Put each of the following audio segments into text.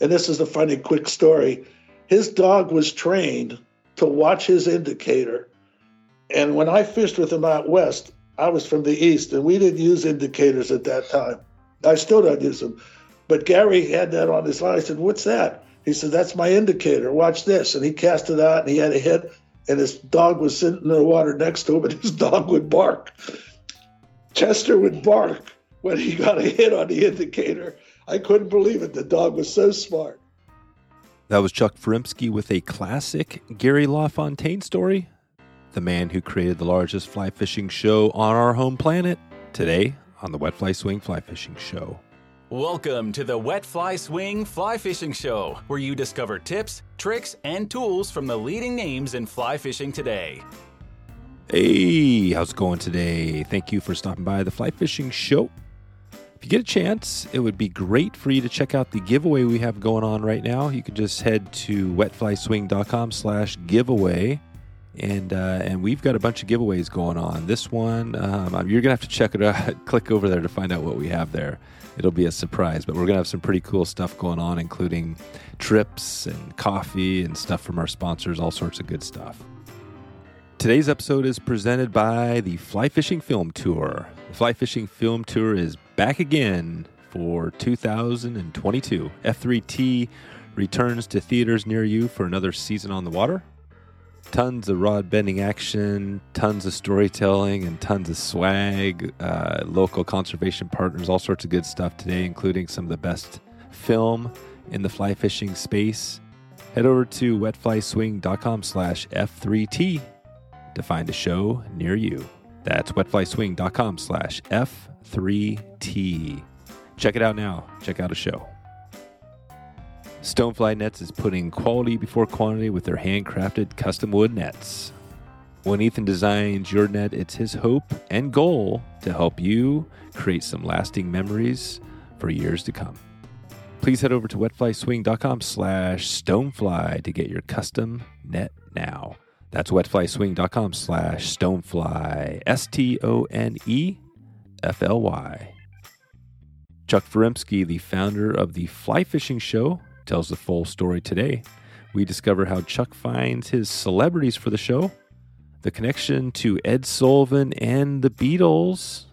and this is a funny quick story. His dog was trained to watch his indicator. And when I fished with him out west, I was from the east, and we didn't use indicators at that time. I still don't use them. But Gary had that on his line. I said, What's that? He said, That's my indicator. Watch this. And he cast it out and he had a hit, and his dog was sitting in the water next to him, and his dog would bark. Chester would bark when he got a hit on the indicator. I couldn't believe it. The dog was so smart. That was Chuck Furimsky with a classic Gary LaFontaine story. The man who created the largest fly fishing show on our home planet. Today on the Wet Fly Swing Fly Fishing Show. Welcome to the Wet Fly Swing Fly Fishing Show, where you discover tips, tricks, and tools from the leading names in fly fishing today. Hey, how's it going today? Thank you for stopping by the Fly Fishing Show. If you get a chance, it would be great for you to check out the giveaway we have going on right now. You can just head to wetflyswing.com slash giveaway. And, uh, and we've got a bunch of giveaways going on. This one, um, you're going to have to check it out. Click over there to find out what we have there. It'll be a surprise, but we're going to have some pretty cool stuff going on, including trips and coffee and stuff from our sponsors, all sorts of good stuff. Today's episode is presented by the Fly Fishing Film Tour. The Fly Fishing Film Tour is back again for 2022. F3T returns to theaters near you for another season on the water. Tons of rod bending action, tons of storytelling, and tons of swag. Uh, local conservation partners, all sorts of good stuff today, including some of the best film in the fly fishing space. Head over to wetflyswing.com slash F3T to find a show near you. That's wetflyswing.com slash F3T. Check it out now. Check out a show. Stonefly Nets is putting quality before quantity with their handcrafted custom wood nets. When Ethan designs your net, it's his hope and goal to help you create some lasting memories for years to come. Please head over to wetflyswing.com slash stonefly to get your custom net now. That's wetflyswing.com slash stonefly, S T O N E F L Y. Chuck Furimsky, the founder of the Fly Fishing Show, tells the full story today. We discover how Chuck finds his celebrities for the show, the connection to Ed Sullivan and the Beatles.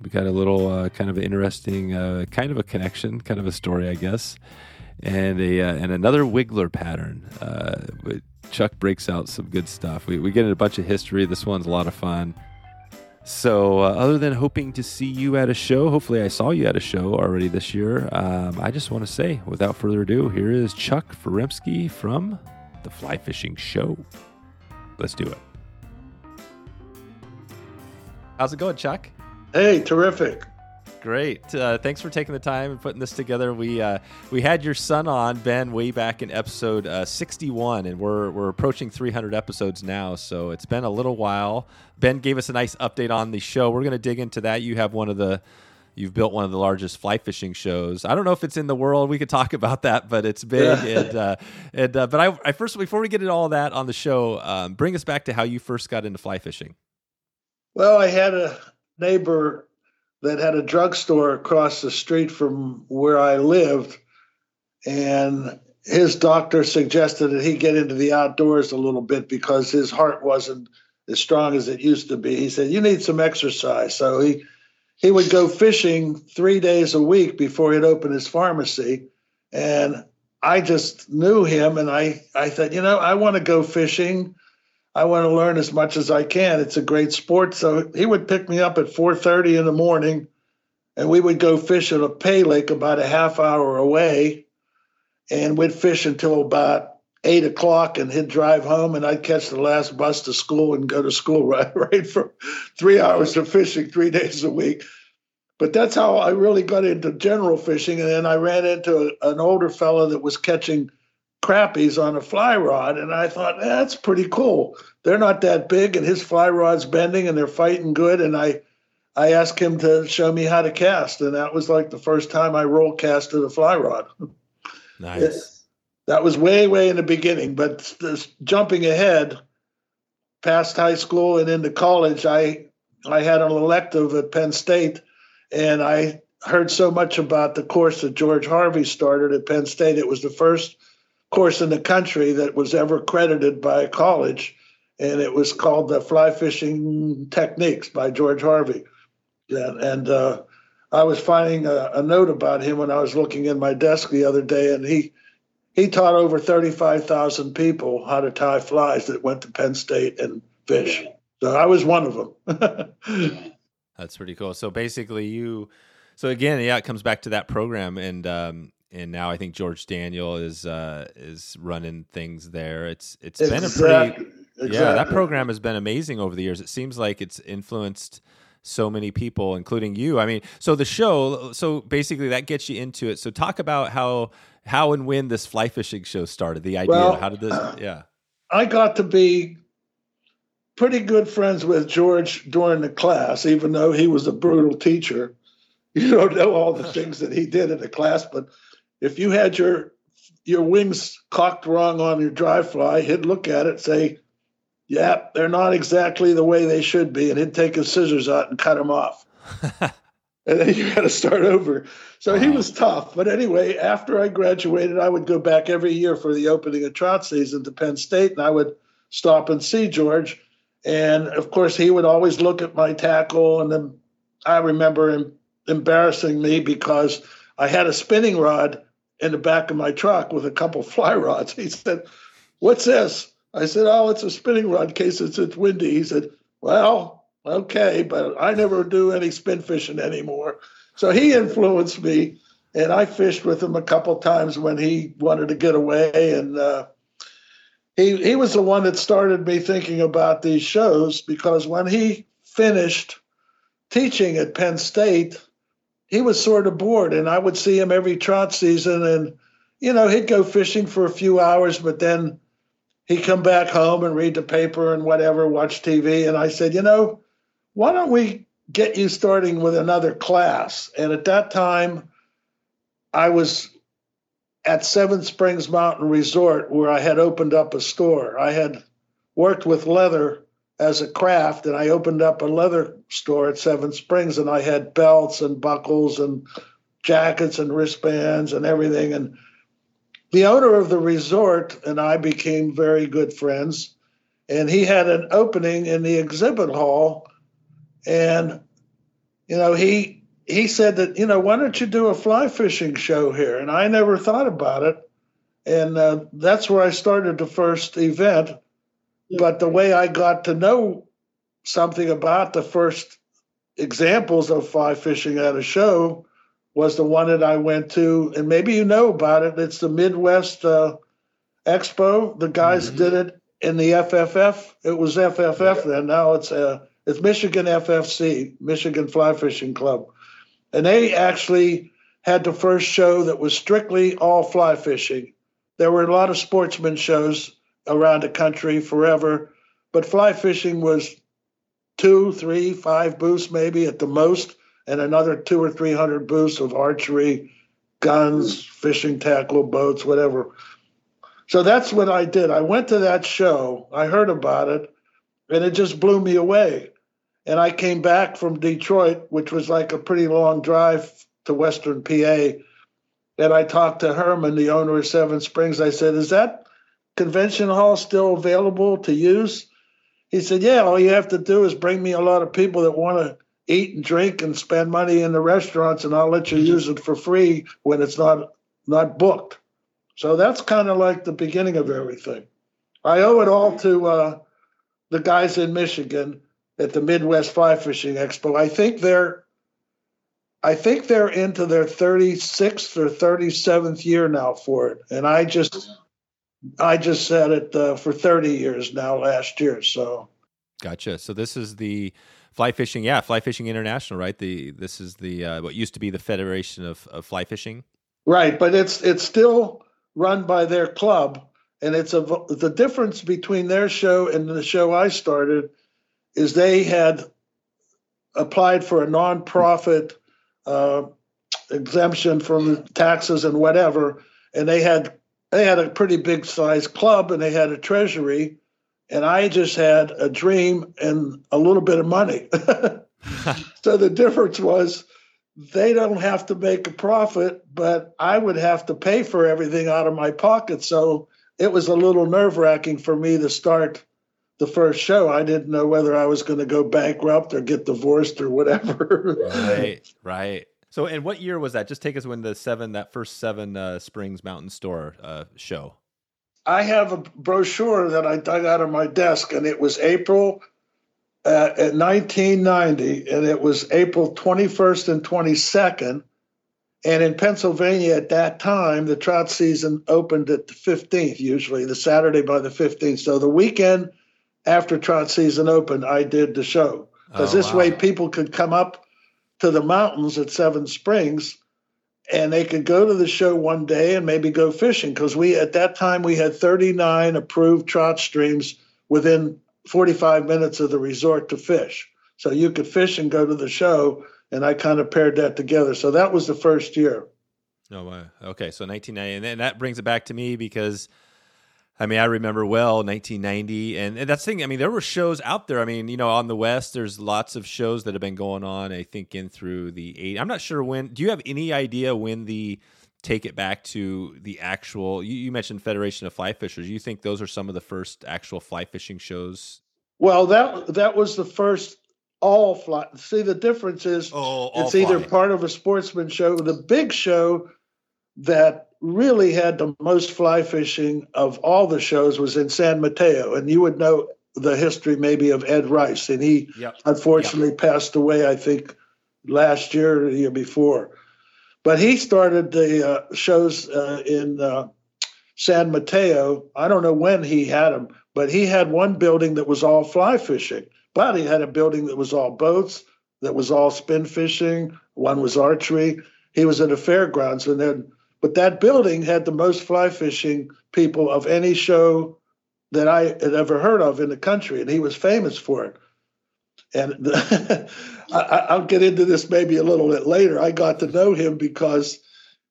We got a little uh, kind of interesting, uh, kind of a connection, kind of a story, I guess, and a uh, and another Wiggler pattern. Uh, Chuck breaks out some good stuff. We, we get in a bunch of history. This one's a lot of fun. So, uh, other than hoping to see you at a show, hopefully I saw you at a show already this year. Um, I just want to say, without further ado, here is Chuck Furimsky from the Fly Fishing Show. Let's do it. How's it going, Chuck? Hey, terrific. Great. Uh, thanks for taking the time and putting this together. We uh, we had your son on Ben way back in episode uh, 61, and we're we're approaching 300 episodes now. So it's been a little while. Ben gave us a nice update on the show. We're going to dig into that. You have one of the you've built one of the largest fly fishing shows. I don't know if it's in the world. We could talk about that, but it's big. and uh, and uh, but I, I, first before we get into all that on the show, um, bring us back to how you first got into fly fishing. Well, I had a neighbor that had a drugstore across the street from where I lived. And his doctor suggested that he get into the outdoors a little bit because his heart wasn't as strong as it used to be. He said, You need some exercise. So he he would go fishing three days a week before he'd open his pharmacy. And I just knew him and I, I thought, you know, I want to go fishing. I want to learn as much as I can. It's a great sport. So he would pick me up at 4:30 in the morning, and we would go fish at a pay lake about a half hour away, and we'd fish until about eight o'clock, and he'd drive home, and I'd catch the last bus to school and go to school right, right for three hours of fishing three days a week. But that's how I really got into general fishing, and then I ran into a, an older fellow that was catching crappies on a fly rod, and I thought eh, that's pretty cool. They're not that big, and his fly rod's bending, and they're fighting good. And I, I asked him to show me how to cast, and that was like the first time I roll casted a fly rod. Nice. It, that was way, way in the beginning. But this, jumping ahead, past high school and into college, I, I had an elective at Penn State, and I heard so much about the course that George Harvey started at Penn State. It was the first course in the country that was ever credited by a college, and it was called the Fly Fishing Techniques by George Harvey. And, and uh, I was finding a, a, note about him when I was looking in my desk the other day, and he he taught over thirty five thousand people how to tie flies that went to Penn State and fish. So I was one of them. That's pretty cool. So basically, you. So again, yeah, it comes back to that program, and um, and now I think George Daniel is uh, is running things there. It's it's exactly. been a pretty exactly. yeah. That program has been amazing over the years. It seems like it's influenced so many people, including you. I mean, so the show. So basically, that gets you into it. So talk about how how and when this fly fishing show started. The idea. Well, how did this? Yeah. I got to be pretty good friends with George during the class, even though he was a brutal teacher. You don't know all the things that he did in the class, but if you had your your wings cocked wrong on your dry fly, he'd look at it, say, "Yeah, they're not exactly the way they should be," and he'd take his scissors out and cut them off. and then you got to start over. So wow. he was tough. But anyway, after I graduated, I would go back every year for the opening of trout season to Penn State, and I would stop and see George. And of course, he would always look at my tackle. And then I remember him embarrassing me because I had a spinning rod in the back of my truck with a couple fly rods. He said, What's this? I said, Oh, it's a spinning rod case it's, it's windy. He said, Well, okay, but I never do any spin fishing anymore. So he influenced me, and I fished with him a couple times when he wanted to get away. And uh, he he was the one that started me thinking about these shows because when he finished teaching at Penn State, he was sort of bored, and I would see him every trout season, and you know he'd go fishing for a few hours, but then he'd come back home and read the paper and whatever, watch TV, and I said, you know, why don't we get you starting with another class? And at that time, I was at Seven Springs Mountain Resort, where I had opened up a store. I had worked with leather as a craft, and I opened up a leather store at Seven Springs, and I had belts and buckles and jackets and wristbands and everything. And the owner of the resort and I became very good friends. And he had an opening in the exhibit hall, and you know he he said that you know why don't you do a fly fishing show here and i never thought about it and uh, that's where i started the first event but the way i got to know something about the first examples of fly fishing at a show was the one that i went to and maybe you know about it. It's the midwest uh, expo. The guys mm-hmm. did it in the fff it was fff then. Now it's uh, it's michigan ffc michigan fly fishing club. And they actually had the first show that was strictly all fly fishing. There were a lot of sportsman shows around the country forever, but fly fishing was two, three, five booths maybe at the most, and another two or three hundred booths of archery, guns, fishing tackle, boats, whatever. So that's what I did. I went to that show, I heard about it, and it just blew me away. And I came back from Detroit, which was like a pretty long drive to Western PA. And I talked to Herman, the owner of Seven Springs. I said, Is that convention hall still available to use? He said, Yeah, all you have to do is bring me a lot of people that want to eat and drink and spend money in the restaurants, and I'll let you use it for free when it's not not booked. So that's kind of like the beginning of everything. I owe it all to uh, the guys in Michigan at the Midwest Fly Fishing Expo. I think they're I think they're into their 36th or 37th year now for it. And I just I just said it uh, for 30 years now last year. So Gotcha. So this is the Fly Fishing, yeah, Fly Fishing International, right? The this is the uh, what used to be the Federation of, of Fly Fishing. Right, but it's it's still run by their club and it's a the difference between their show and the show I started is they had applied for a nonprofit uh, exemption from taxes and whatever, and they had they had a pretty big size club and they had a treasury, and I just had a dream and a little bit of money. so the difference was they don't have to make a profit, but I would have to pay for everything out of my pocket. So it was a little nerve wracking for me to start the first show. I didn't know whether I was going to go bankrupt or get divorced or whatever. right, right. So, and what year was that? Just take us when the seven, that first Seven uh, Springs Mountain Store uh, show. I have a brochure that I dug out of my desk, and it was April uh, 1990, and it was April 21st and 22nd. And in Pennsylvania at that time, the trout season opened at the 15th, usually the Saturday by the 15th. So the weekend after trout season opened, I did the show because oh, this wow. way people could come up to the mountains at Seven Springs and they could go to the show one day and maybe go fishing because we at that time we had 39 approved trout streams within 45 minutes of the resort to fish. So you could fish and go to the show. And I kind of paired that together. So that was the first year. Oh, wow. Okay. So 1990. And then that brings it back to me because. I mean, I remember well 1990, and, and that's the thing. I mean, there were shows out there. I mean, you know, on the West, there's lots of shows that have been going on. I think in through the eight. I'm not sure when. Do you have any idea when the take it back to the actual? You, you mentioned Federation of Fly Fishers. You think those are some of the first actual fly fishing shows well, that that was the first all fly. See, the difference is oh, it's either part of a sportsman show. The big show that really had the most fly fishing of all the shows was in San Mateo, and you would know the history maybe of Ed Rice, and he yep. unfortunately yep. passed away. I think last year or the year before, but he started the uh, shows uh, in uh, San Mateo. I don't know when he had them, but he had one building that was all fly fishing, but he had a building that was all boats, that was all spin fishing. One was archery. He was at a fairgrounds, and then but that building had the most fly fishing people of any show that I had ever heard of in the country, and he was famous for it. And the, I, will get into this maybe a little bit later. I got to know him because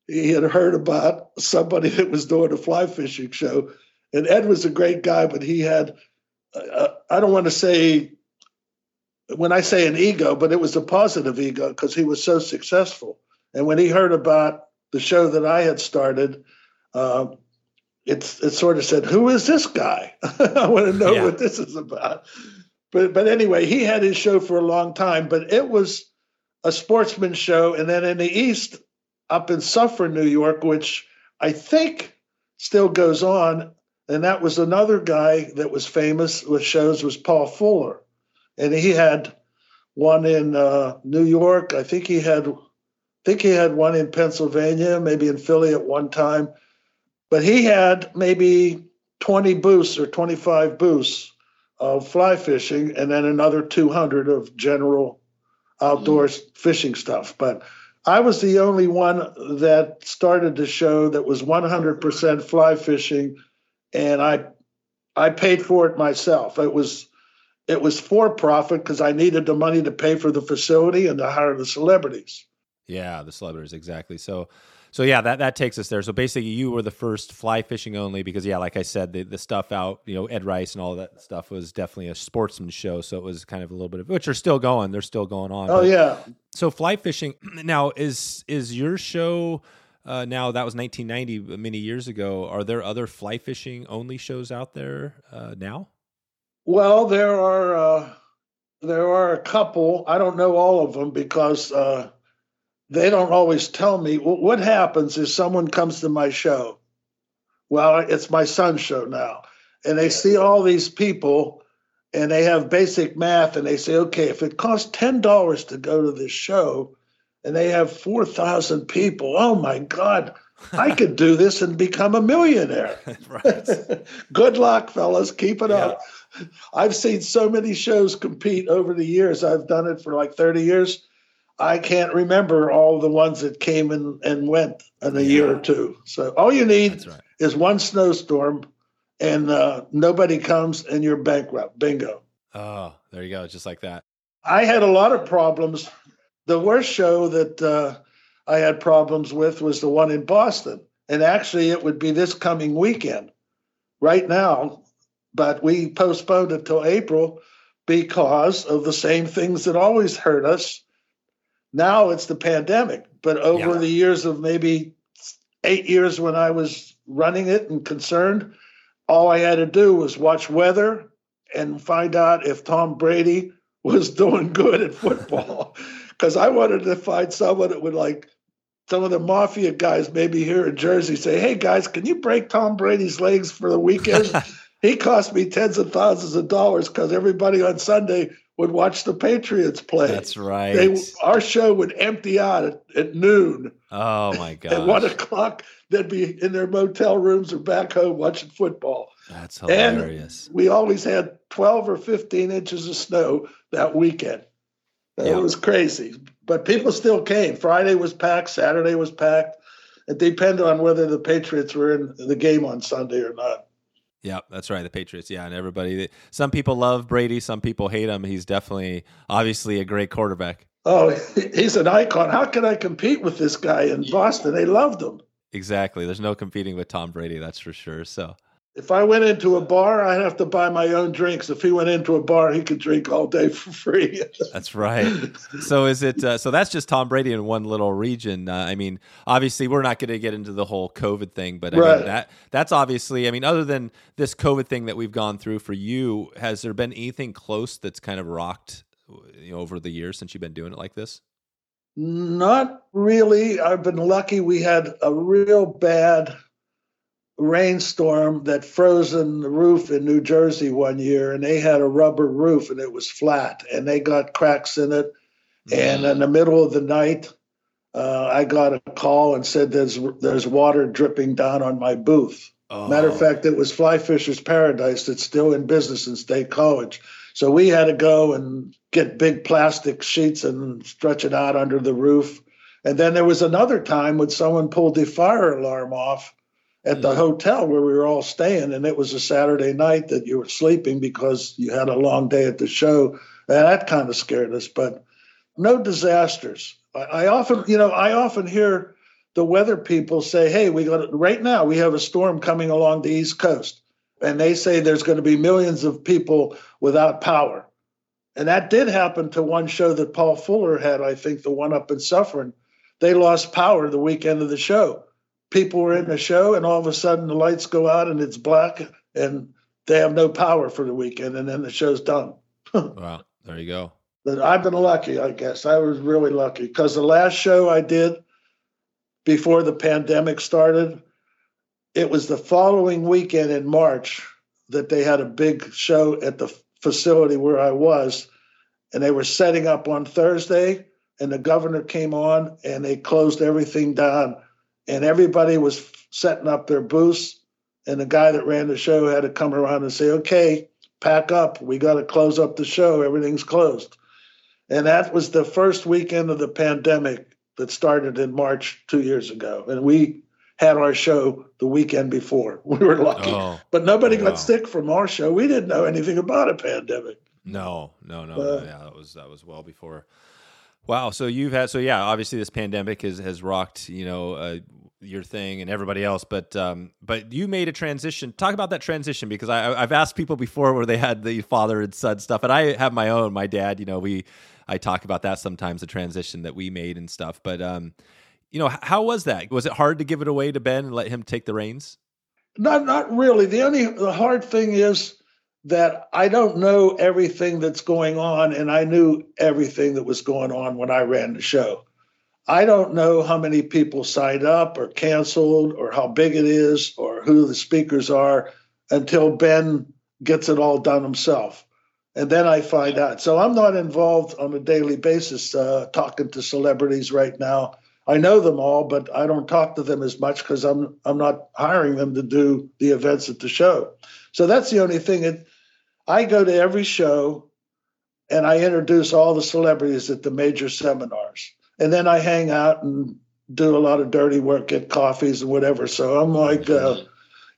he had heard about somebody that was doing a fly fishing show and Ed was a great guy, but he had, uh, I don't want to say, when I say an ego, but it was a positive ego because he was so successful. And when he heard about the show that I had started, uh, it's it sort of said, "Who is this guy? I want to know yeah. what this is about." But but anyway, he had his show for a long time, but it was a sportsman show. And then in the east, up in Suffern, New York, which I think still goes on, and that was another guy that was famous with shows was Paul Fuller, and he had one in uh, New York. I think he had, think he had one in Pennsylvania, maybe in Philly at one time, but he had maybe 20 booths or 25 booths of fly fishing, and then another 200 of general outdoors mm. fishing stuff. But I was the only one that started the show that was 100% fly fishing and I I paid for it myself. It was it was for profit because I needed the money to pay for the facility and to hire the celebrities. Yeah, the celebrities exactly. So so yeah, that that takes us there. So basically, you were the first fly fishing only because yeah, like I said, the the stuff out, you know, Ed Rice and all that stuff was definitely a sportsman show. So it was kind of a little bit of which are still going. They're still going on. Oh but, yeah. So fly fishing now is is your show uh, now that was 1990, many years ago. Are there other fly fishing only shows out there uh, now? Well, there are uh, there are a couple. I don't know all of them because uh, they don't always tell me. What happens is someone comes to my show. Well, it's my son's show now, and they see all these people. And they have basic math, and they say, okay, if it costs ten dollars to go to this show, and they have 4,000 people. Oh my God, I could do this and become a millionaire. Good luck, fellas. Keep it yeah. up. I've seen so many shows compete over the years. I've done it for like 30 years. I can't remember all the ones that came and, and went in a yeah. year or two. So all you need right. is one snowstorm and uh, nobody comes and you're bankrupt. Bingo. Oh, there you go. Just like that. I had a lot of problems the worst show that uh, I had problems with was the one in Boston. And actually, it would be this coming weekend right now, but we postponed it till April because of the same things that always hurt us. Now it's the pandemic. But over Yeah. the years of maybe eight years when I was running it and concerned, all I had to do was watch weather and find out if Tom Brady was doing good at football. Because I wanted to find someone that would like some of the mafia guys, maybe here in Jersey, say, "Hey guys, can you break Tom Brady's legs for the weekend?" he cost me tens of thousands of dollars because everybody on Sunday would watch the Patriots play. That's right. They, our show would empty out at, at noon. oh my god! At one o'clock, they'd be in their motel rooms or back home watching football. That's And- hilarious. We always had 12 or 15 inches of snow that weekend. It was crazy. But people still came. Friday was packed, Saturday was packed. It depended on whether the Patriots were in the game on Sunday or not. Yeah, that's right. The Patriots. Yeah, and everybody. Some people love Brady. Some people hate him. He's definitely, obviously, a great quarterback. Oh, he's an icon. How can I compete with this guy in Boston? They loved him. Exactly. There's no competing with Tom Brady. That's for sure. So. If I went into a bar, I'd have to buy my own drinks. If he went into a bar, he could drink all day for free. That's right. So is it? Uh, so that's just Tom Brady in one little region. Uh, I mean, obviously, we're not going to get into the whole COVID thing, but I Right. mean, that that's obviously. I mean, other than this COVID thing that we've gone through for you, has there been anything close that's kind of rocked you know, over the years since you've been doing it like this? Not really. I've been lucky. We had a real bad rainstorm that frozen the roof in New Jersey one year, and they had a rubber roof and it was flat, and they got cracks in it. And in the middle of the night, uh, I got a call and said there's there's water dripping down on my booth. Oh, Matter of fact, it was Fly Fisher's Paradise that's still in business in State College. So we had to go and get big plastic sheets and stretch it out under the roof. And then there was another time when someone pulled the fire alarm off at the Mm. hotel where we were all staying. And it was a Saturday night that you were sleeping because you had a long day at the show. And that kind of scared us, but no disasters. I, I often, you know, I often hear the weather people say, "Hey, we got right now. We have a storm coming along the East Coast, and they say there's going to be millions of people without power." And that did happen to one show that Paul Fuller had. I think the one up in Suffern, they lost power the weekend of the show. People were in the show, and all of a sudden the lights go out and it's black, and they have no power for the weekend, and then the show's done. Wow. There you go. But I've been lucky, I guess. I was really lucky because the last show I did before the pandemic started, it was the following weekend in March that they had a big show at the facility where I was. And they were setting up on Thursday, and the governor came on and they closed everything down. And everybody was setting up their booths. And the guy that ran the show had to come around and say, okay, pack up. We got to close up the show. Everything's closed. And that was the first weekend of the pandemic that started in March two years ago. And we had our show the weekend before. We were lucky. Oh But nobody Wow. got sick from our show. We didn't know anything about a pandemic. no, no, no, Uh, no. Yeah, that was that was well before. Wow. So you've had so yeah. Obviously, this pandemic has has rocked you know uh, your thing and everybody else. But um, but you made a transition. Talk about that transition because I I've asked people before where they had the father and son stuff, and I have my own. My dad, you know, we I talk about that sometimes the transition that we made and stuff. But um, you know, how was that? Was it hard to give it away to Ben and let him take the reins? Not not really. The only the hard thing is that I don't know everything that's going on, and I knew everything that was going on when I ran the show. I don't know how many people signed up or canceled or how big it is or who the speakers are until Ben gets it all done himself. And then I find out. So I'm not involved on a daily basis uh, talking to celebrities right now. I know them all, but I don't talk to them as much because I'm I'm not hiring them to do the events at the show. So that's the only thing. It, I go to every show, and I introduce all the celebrities at the major seminars, and then I hang out and do a lot of dirty work, get coffees and whatever. So I'm like, uh,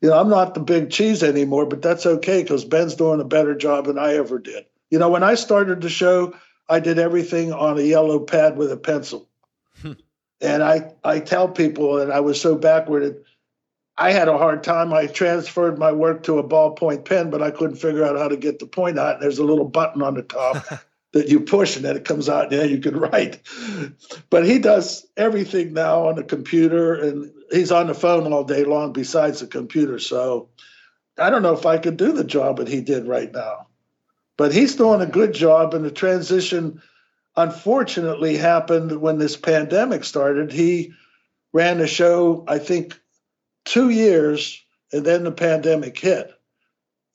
you know, I'm not the big cheese anymore, but that's okay because Ben's doing a better job than I ever did. You know, when I started the show, I did everything on a yellow pad with a pencil. And I, I tell people that I was so backward. I had a hard time. I transferred my work to a ballpoint pen, but I couldn't figure out how to get the point out. There's a little button on the top that you push and then it comes out and then you can write. But he does everything now on the computer and he's on the phone all day long besides the computer. So I don't know if I could do the job that he did right now. But he's doing a good job and the transition unfortunately happened when this pandemic started. He ran a show, I think, two years and then the pandemic hit.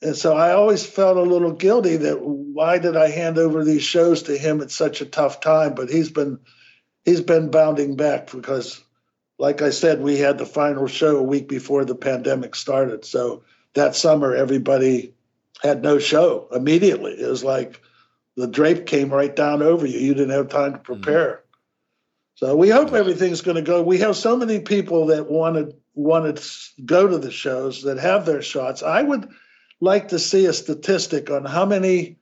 And so I always felt a little guilty that why did I hand over these shows to him at such a tough time? But he's been he's been bounding back because like I said, we had the final show a week before the pandemic started. So that summer everybody had no show immediately. It was like the drape came right down over you. You didn't have time to mm-hmm. prepare. Mm-hmm. So we hope everything's going to go. We have so many people that want to want to go to the shows that have their shots. I would like to see a statistic on how many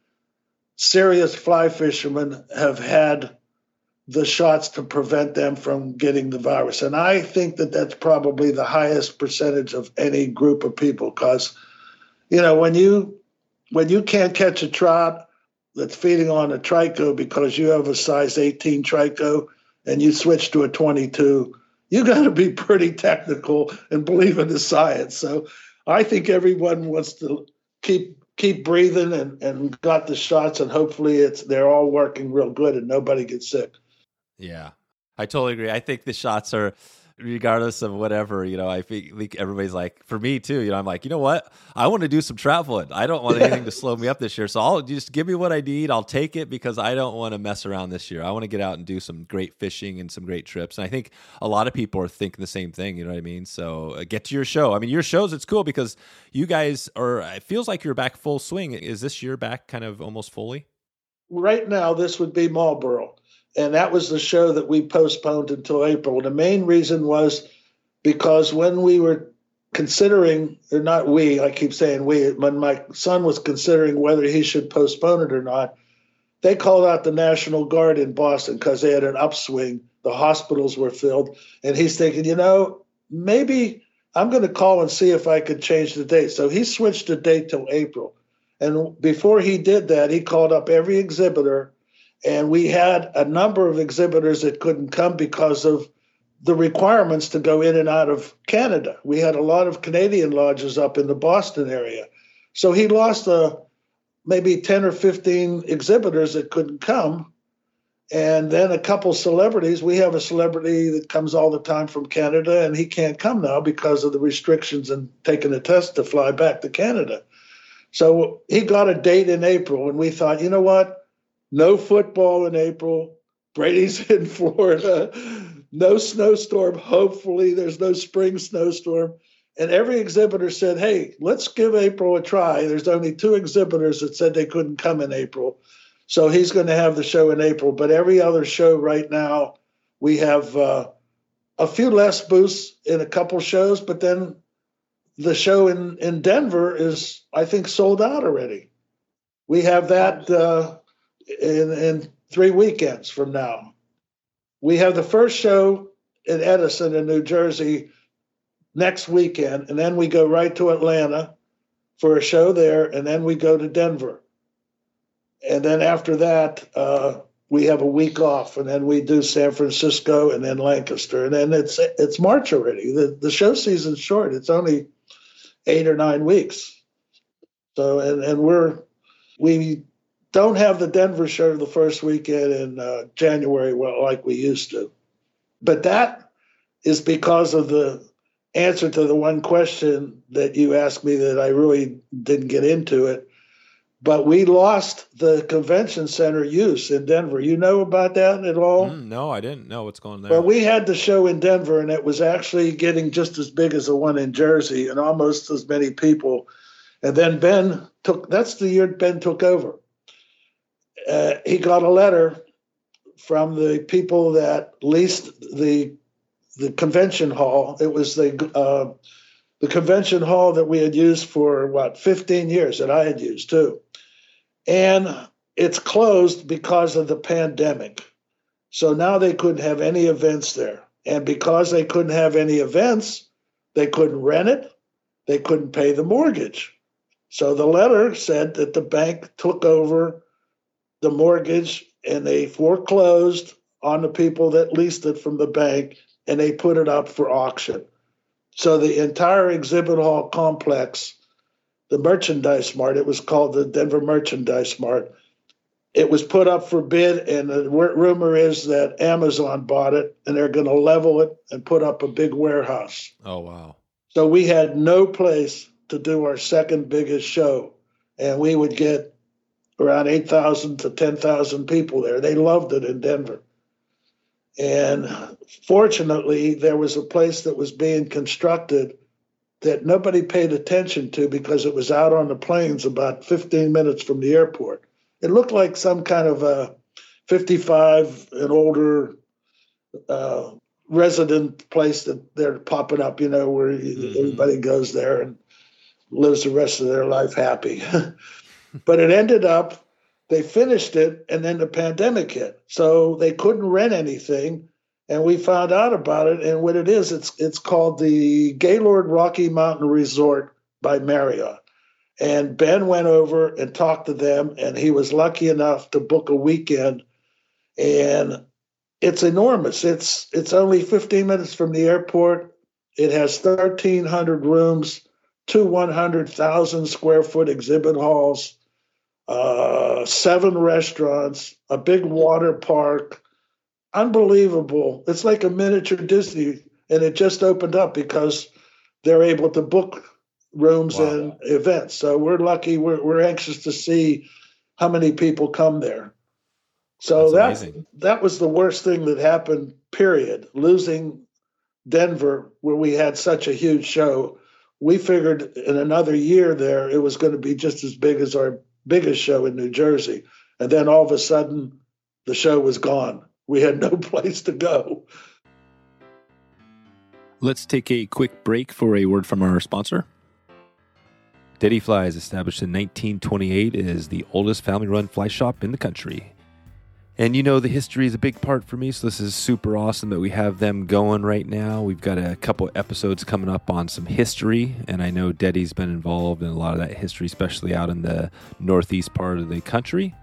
serious fly fishermen have had the shots to prevent them from getting the virus. And I think that that's probably the highest percentage of any group of people because, you know, when you when you can't catch a trout that's feeding on a trico because you have a size 18 trico and you switch to a 22, you got to be pretty technical and believe in the science. So I think everyone wants to keep keep breathing and, and got the shots and hopefully it's they're all working real good and nobody gets sick. Yeah. I totally agree. I think the shots are regardless of whatever, you know, I think everybody's like, for me too, you know, I'm like, you know what? I want to do some traveling. I don't want anything to slow me up this year. So I'll just give me what I need. I'll take it because I don't want to mess around this year. I want to get out and do some great fishing and some great trips. And I think a lot of people are thinking the same thing. You know what I mean? So uh, get to your show. I mean, your shows, it's cool because you guys are, it feels like you're back full swing. Is this year back kind of almost fully? Right now, this would be Marlboro and that was the show that we postponed until April. The main reason was because when we were considering, or not we, I keep saying we, when my son was considering whether he should postpone it or not, they called out the National Guard in Boston because they had an upswing. The hospitals were filled. And he's thinking, you know, maybe I'm going to call and see if I could change the date. So he switched the date till April. And before he did that, he called up every exhibitor and we had a number of exhibitors that couldn't come because of the requirements to go in and out of Canada. We had a lot of Canadian lodges up in the Boston area. So he lost uh, maybe 10 or 15 exhibitors that couldn't come. And then a couple celebrities. We have a celebrity that comes all the time from Canada, and he can't come now because of the restrictions and taking a test to fly back to Canada. So he got a date in April, and we thought, you know what? No football in April. Brady's in Florida. No snowstorm. Hopefully, there's no spring snowstorm. And every exhibitor said, hey, let's give April a try. There's only two exhibitors that said they couldn't come in April. So he's going to have the show in April. But every other show right now, we have uh, a few less booths in a couple shows. But then the show in, in Denver is, I think, sold out already. We have that. Uh, in, in three weekends from now. We have the first show in Edison in New Jersey next weekend, and then we go right to Atlanta for a show there, and then we go to Denver. And then after that, uh, we have a week off, and then we do San Francisco and then Lancaster, and then it's it's March already. The the show season's short; it's only eight or nine weeks. So, and and we're we don't have the Denver show the first weekend in uh, January well, like we used to. But that is because of the answer to the one question that you asked me that I really didn't get into it. But we lost the convention center use in Denver. You know about that at all? Mm, no, I didn't know what's going there. Well, we had the show in Denver, and it was actually getting just as big as the one in Jersey, and almost as many people. And then Ben took. That's the year Ben took over uh, he got a letter from the people that leased the the convention hall. It was the uh, the convention hall that we had used for what 15 years that I had used too, and it's closed because of the pandemic. So now they couldn't have any events there, and because they couldn't have any events, they couldn't rent it. They couldn't pay the mortgage. So the letter said that the bank took over the mortgage and they foreclosed on the people that leased it from the bank and they put it up for auction. So the entire exhibit hall complex, the merchandise mart, it was called the Denver Merchandise Mart. It was put up for bid, and the rumor is that Amazon bought it and they're going to level it and put up a big warehouse. Oh, wow. So we had no place to do our second biggest show, and we would get around 8,000 to 10,000 people there. They loved it in Denver. And fortunately, there was a place that was being constructed that nobody paid attention to because it was out on the plains about 15 minutes from the airport. It looked like some kind of a 55 and older uh, resident place that they're popping up, you know, where mm-hmm. everybody goes there and lives the rest of their life happy. but it ended up they finished it and then the pandemic hit. So they couldn't rent anything and we found out about it and what it is it's it's called the gaylord rocky mountain resort by marriott. And ben went over and talked to them and he was lucky enough to book a weekend and it's enormous. It's it's only 15 minutes from the airport. It has 1300 rooms two 100000 square foot exhibit halls uh, seven restaurants, a big water park. Unbelievable. It's like a miniature Disney, and it just opened up because they're able to book rooms wow. and events. So we're lucky. We're, we're anxious to see how many people come there. So That's that that was the worst thing that happened. Period. Losing Denver, where we had such a huge show, we figured in another year there it was going to be just as big as our biggest show in New Jersey. And then all of a sudden, the show was gone. We had no place to go. Let's take a quick break for a word from our sponsor. Dette Flies, established in 1928, is the oldest family run fly shop in the country. And you know, the history is a big part for me, so this is super awesome that we have them going right now. We've got a couple episodes coming up on some history, and I know Dette's been involved in a lot of that history, especially out in the northeast part of the country.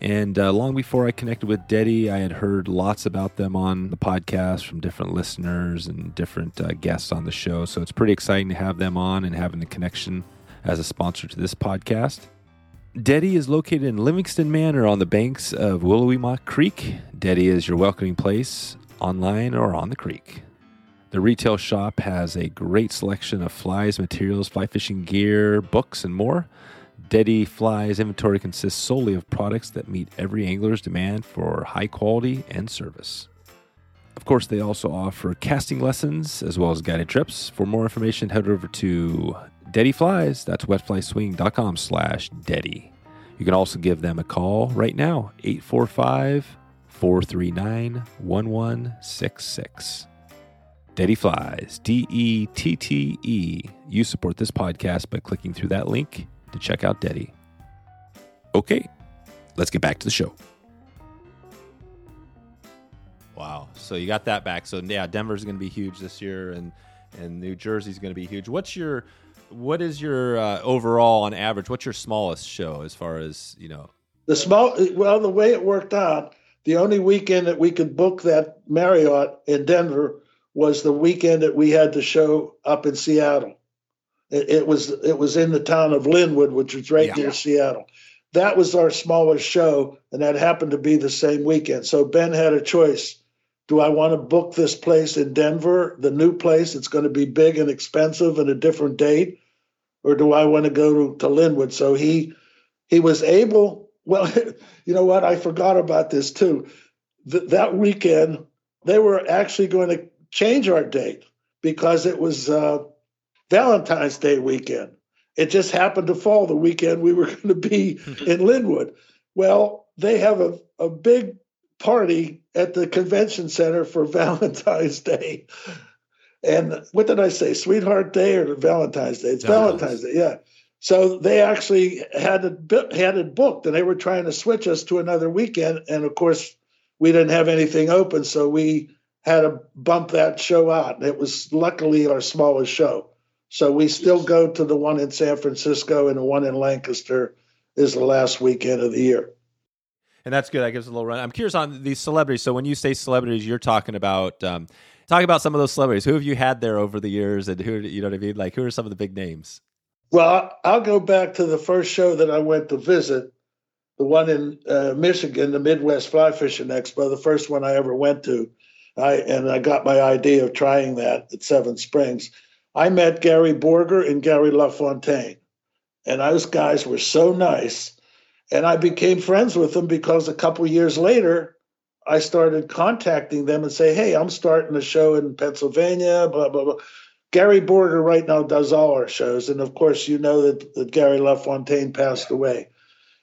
And uh, long before I connected with Dette, I had heard lots about them on the podcast from different listeners and different uh, guests on the show. So it's pretty exciting to have them on and having the connection as a sponsor to this podcast. Dette is located in Livingston Manor on the banks of Willowemoc Creek. Dette is your welcoming place online or on the creek. The retail shop has a great selection of flies, materials, fly fishing gear, books, and more. Dette Flies inventory consists solely of products that meet every angler's demand for high quality and service. Of course, they also offer casting lessons as well as guided trips. For more information, head over to Dette Flies. That's wetflyswing.com slash Dette. You can also give them a call right now, 845 439 1166. Dette Flies, D E T T E. You support this podcast by clicking through that link to check out Dette. Okay, let's get back to the show. Wow. So you got that back. So yeah, Denver's going to be huge this year and and New Jersey's going to be huge. What's your what is your uh, overall on average? What's your smallest show as far as you know? The small well, the way it worked out, the only weekend that we could book that Marriott in Denver was the weekend that we had the show up in Seattle. It, it was it was in the town of Lynnwood, which was right yeah. near Seattle. That was our smallest show, and that happened to be the same weekend. So Ben had a choice. Do I want to book this place in Denver, the new place? It's going to be big and expensive and a different date or do I want to go to, to Lynnwood? So he he was able. Well, you know what? I forgot about this too. Th- that weekend, they were actually going to change our date because it was uh, Valentine's Day weekend. It just happened to fall the weekend we were going to be in Lynnwood. Well, they have a, a big party at the convention center for Valentine's Day. And what did I say? Sweetheart Day or Valentine's Day? It's Valentine's Day, yeah. So they actually had it had it booked, and they were trying to switch us to another weekend. And of course, we didn't have anything open, so we had to bump that show out. It was luckily our smallest show, so we still go to the one in San Francisco and the one in Lancaster is the last weekend of the year. and that's good. That gives a little run. I'm curious on these celebrities. So when you say celebrities, you're talking about um, talk about some of those celebrities. Who have you had there over the years, and who you know what I mean? Like who are some of the big names? Well, I'll go back to the first show that I went to visit, the one in uh, Michigan, the Midwest Fly Fishing Expo, the first one I ever went to. I and I got my idea of trying that at Seven Springs. I met Gary Borger and Gary LaFontaine, and those guys were so nice. And I became friends with them because a couple years later, I started contacting them and say, "Hey, I'm starting a show in Pennsylvania." Blah blah blah. Gary Borger right now does all our shows, and of course, you know that, that Gary LaFontaine passed away,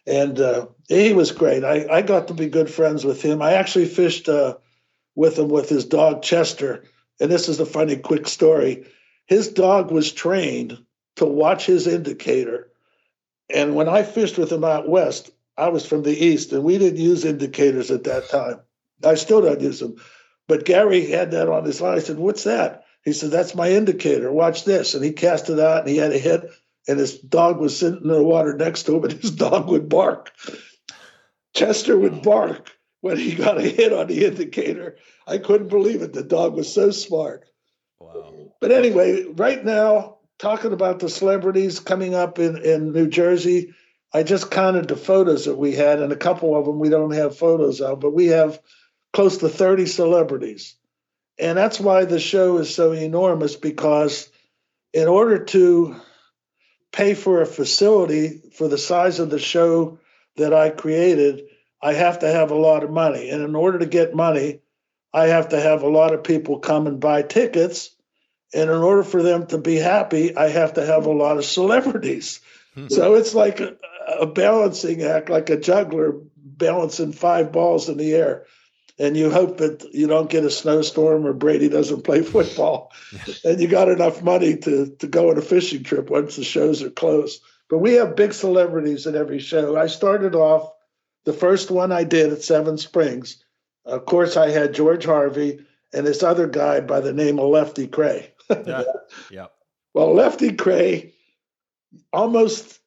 and uh, he was great. I, I got to be good friends with him. I actually fished uh, with him with his dog Chester, and this is a funny quick story. His dog was trained to watch his indicator, and when I fished with him out west, I was from the east, and we didn't use indicators at that time. I still don't use them, but Gary had that on his line. I said, "What's that?" He said, That's my indicator. Watch this. And he cast it out and he had a hit, and his dog was sitting in the water next to him, and his dog would bark. Chester would bark when he got a hit on the indicator. I couldn't believe it. The dog was so smart. Wow. But anyway, right now, talking about the celebrities coming up in, in New Jersey, I just counted the photos that we had, and a couple of them we don't have photos of, but we have close to 30 celebrities. And that's why the show is so enormous because in order to pay for a facility for the size of the show that I created, I have to have a lot of money. And in order to get money, I have to have a lot of people come and buy tickets. And in order for them to be happy, I have to have a lot of celebrities. Hmm. So it's like a, a balancing act, like a juggler balancing five balls in the air and you hope that you don't get a snowstorm or Brady doesn't play football, and you got enough money to to go on a fishing trip once the shows are closed. But we have big celebrities at every show. I started off the first one I did at Seven Springs. Of course, I had George Harvey and this other guy by the name of Lefty Kreh. yeah. yeah. Well, Lefty Kreh almost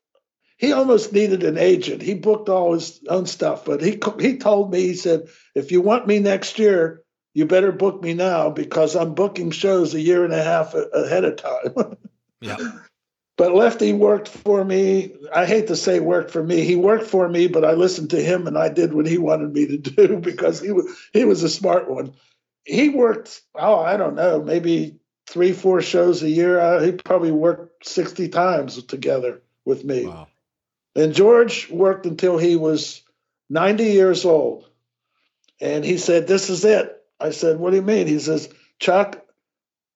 he almost needed an agent. He booked all his own stuff, but he he told me he said, "If you want me next year, you better book me now because I'm booking shows a year and a half ahead of time." yeah. But Lefty worked for me. I hate to say worked for me. He worked for me, but I listened to him and I did what he wanted me to do because he was he was a smart one. He worked. Oh, I don't know, maybe three, four shows a year. Uh, he probably worked sixty times together with me. Wow. And George worked until he was 90 years old. And he said, This is it. I said, What do you mean? He says, Chuck,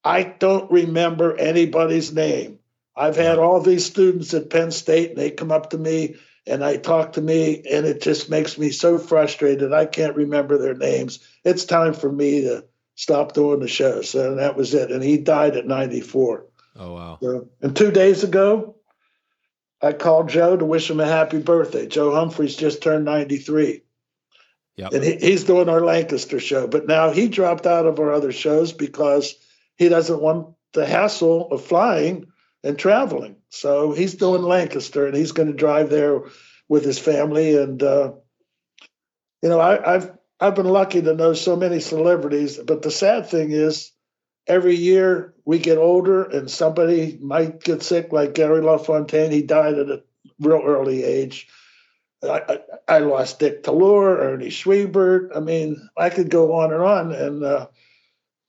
I don't remember anybody's name. I've had all these students at Penn State, and they come up to me and they talk to me, and it just makes me so frustrated. I can't remember their names. It's time for me to stop doing the show. So that was it. And he died at 94. Oh, wow. So, and two days ago, I called Joe to wish him a happy birthday. Joe Humphreys just turned 93. Yep. And he, he's doing our Lancaster show. But now he dropped out of our other shows because he doesn't want the hassle of flying and traveling. So he's doing Lancaster and he's going to drive there with his family. And, uh, you know, I, I've I've been lucky to know so many celebrities, but the sad thing is every year we get older and somebody might get sick, like Gary LaFontaine. He died at a real early age. I, I, I lost Dick Talleur, Ernie Schwiebert. I mean, I could go on and on. And uh,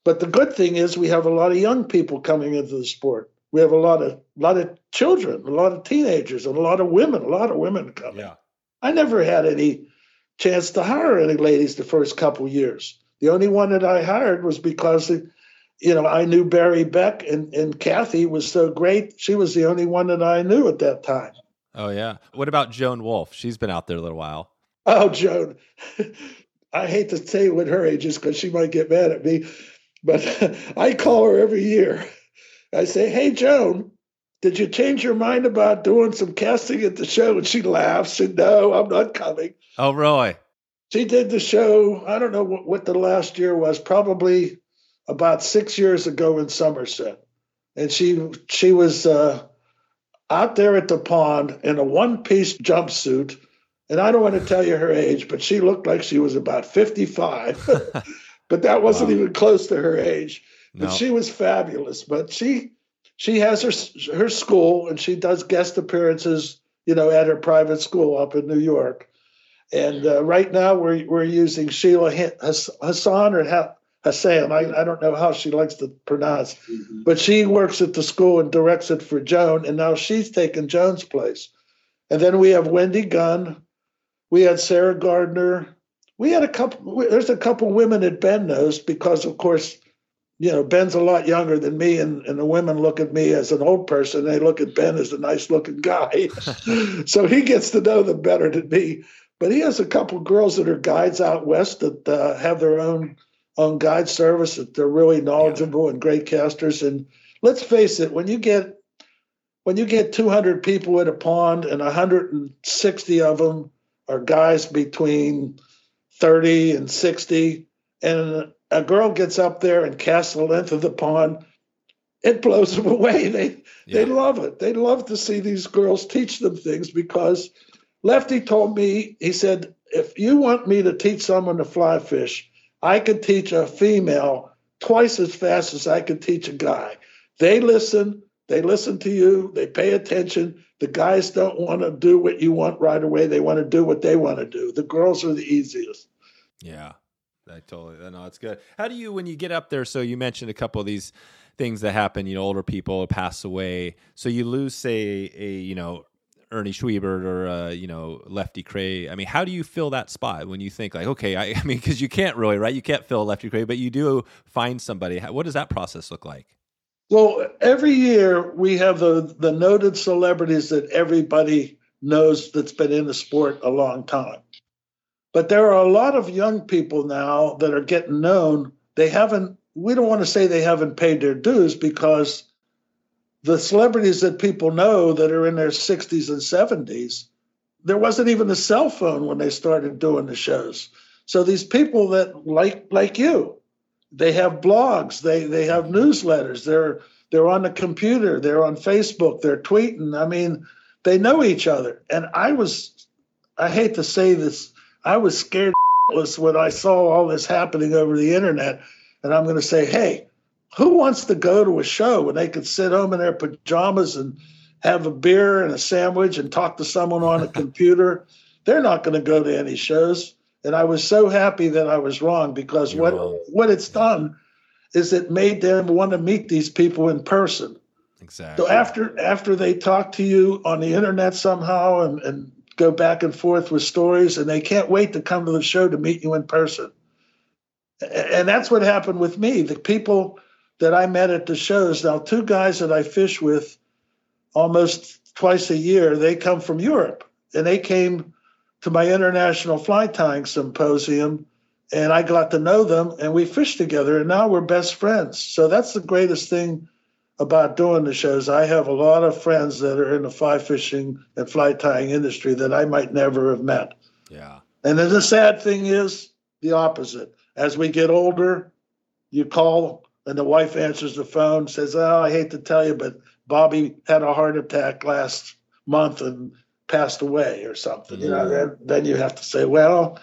but the good thing is we have a lot of young people coming into the sport. We have a lot of a lot of children, a lot of teenagers, and a lot of women. A lot of women coming. Yeah. I never had any chance to hire any ladies the first couple years. The only one that I hired was because you know, I knew Barry Beck and, and Kathy was so great. She was the only one that I knew at that time. Oh, yeah. What about Joan Wulff? She's been out there a little while. Oh, Joan. I hate to say what her age is because she might get mad at me, but I call her every year. I say, Hey, Joan, did you change your mind about doing some casting at the show? And she laughs and no, I'm not coming. Oh, Roy. She did the show. I don't know what, what the last year was, probably about six years ago in Somerset, and she she was uh, out there at the pond in a one piece jumpsuit and I don't want to tell you her age, but she looked like she was about 55. but that wasn't wow. even close to her age. But no. she was fabulous. But she she has her her school and she does guest appearances, you know, at her private school up in New York. And uh, right now we're we're using Sheila Hassan or Hassan. I, I don't know how she likes to pronounce, mm-hmm. but she works at the school and directs it for Joan. And now she's taken Joan's place. And then we have Wendy Gunn. We had Sarah Gardner. We had a couple. There's a couple women that Ben knows because, of course, you know Ben's a lot younger than me, and, and the women look at me as an old person. They look at Ben as a nice looking guy, so he gets to know them better than me. But he has a couple girls that are guides out west that uh, have their own own guide service that they're really knowledgeable yeah. and great casters. And let's face it, when you get when you get 200 people at a pond and 160 of them are guys between 30 and 60, and a girl gets up there and casts the length of the pond, it blows them away. They yeah. they love it. They love to see these girls teach them things because Lefty told me, he said, if you want me to teach someone to fly fish, I could teach a female twice as fast as I could teach a guy. They listen, they listen to you, they pay attention. The guys don't want to do what you want right away. They want to do what they want to do. The girls are the easiest. Yeah. I totally no, it's good. How do you when you get up there? So you mentioned a couple of these things that happen. You know, older people pass away, so you lose, say, a you know Ernie Schwiebert or uh, you know Lefty Kreh. I mean, how do you fill that spot when you think like, okay, I, I mean, because you can't really, right? You can't fill Lefty Kreh, but you do find somebody. What does that process look like? Well, every year we have the the noted celebrities that everybody knows that's been in the sport a long time. But there are a lot of young people now that are getting known. They haven't. We don't want to say they haven't paid their dues because the celebrities that people know that are in their 60s and 70s, there wasn't even a cell phone when they started doing the shows. So these people that like like you, they have blogs, they they have newsletters, they're they're on the computer, they're on Facebook, they're tweeting. I mean, they know each other. And I was I hate to say this, I was scared when I saw all this happening over the internet. And I'm going to say, hey, who wants to go to a show when they could sit home in their pajamas and have a beer and a sandwich and talk to someone on a computer? They're not going to go to any shows. And I was so happy that I was wrong because You're what wrong. what it's done is it made them want to meet these people in person. Exactly. So after after they talk to you on the internet somehow and, and go back and forth with stories, and they can't wait to come to the show to meet you in person. And that's what happened with me. The people that I met at the shows. Now, two guys that I fish with almost twice a year, they come from Europe and they came to my international fly tying symposium and I got to know them and we fished together and now we're best friends. So that's the greatest thing about doing the shows. I have a lot of friends that are in the fly fishing and fly tying industry that I might never have met. Yeah. And then the sad thing is the opposite. As we get older, you call and the wife answers the phone, says, "Oh, I hate to tell you, but Bobby had a heart attack last month and passed away, or something." Yeah. You know, then, then you have to say, "Well."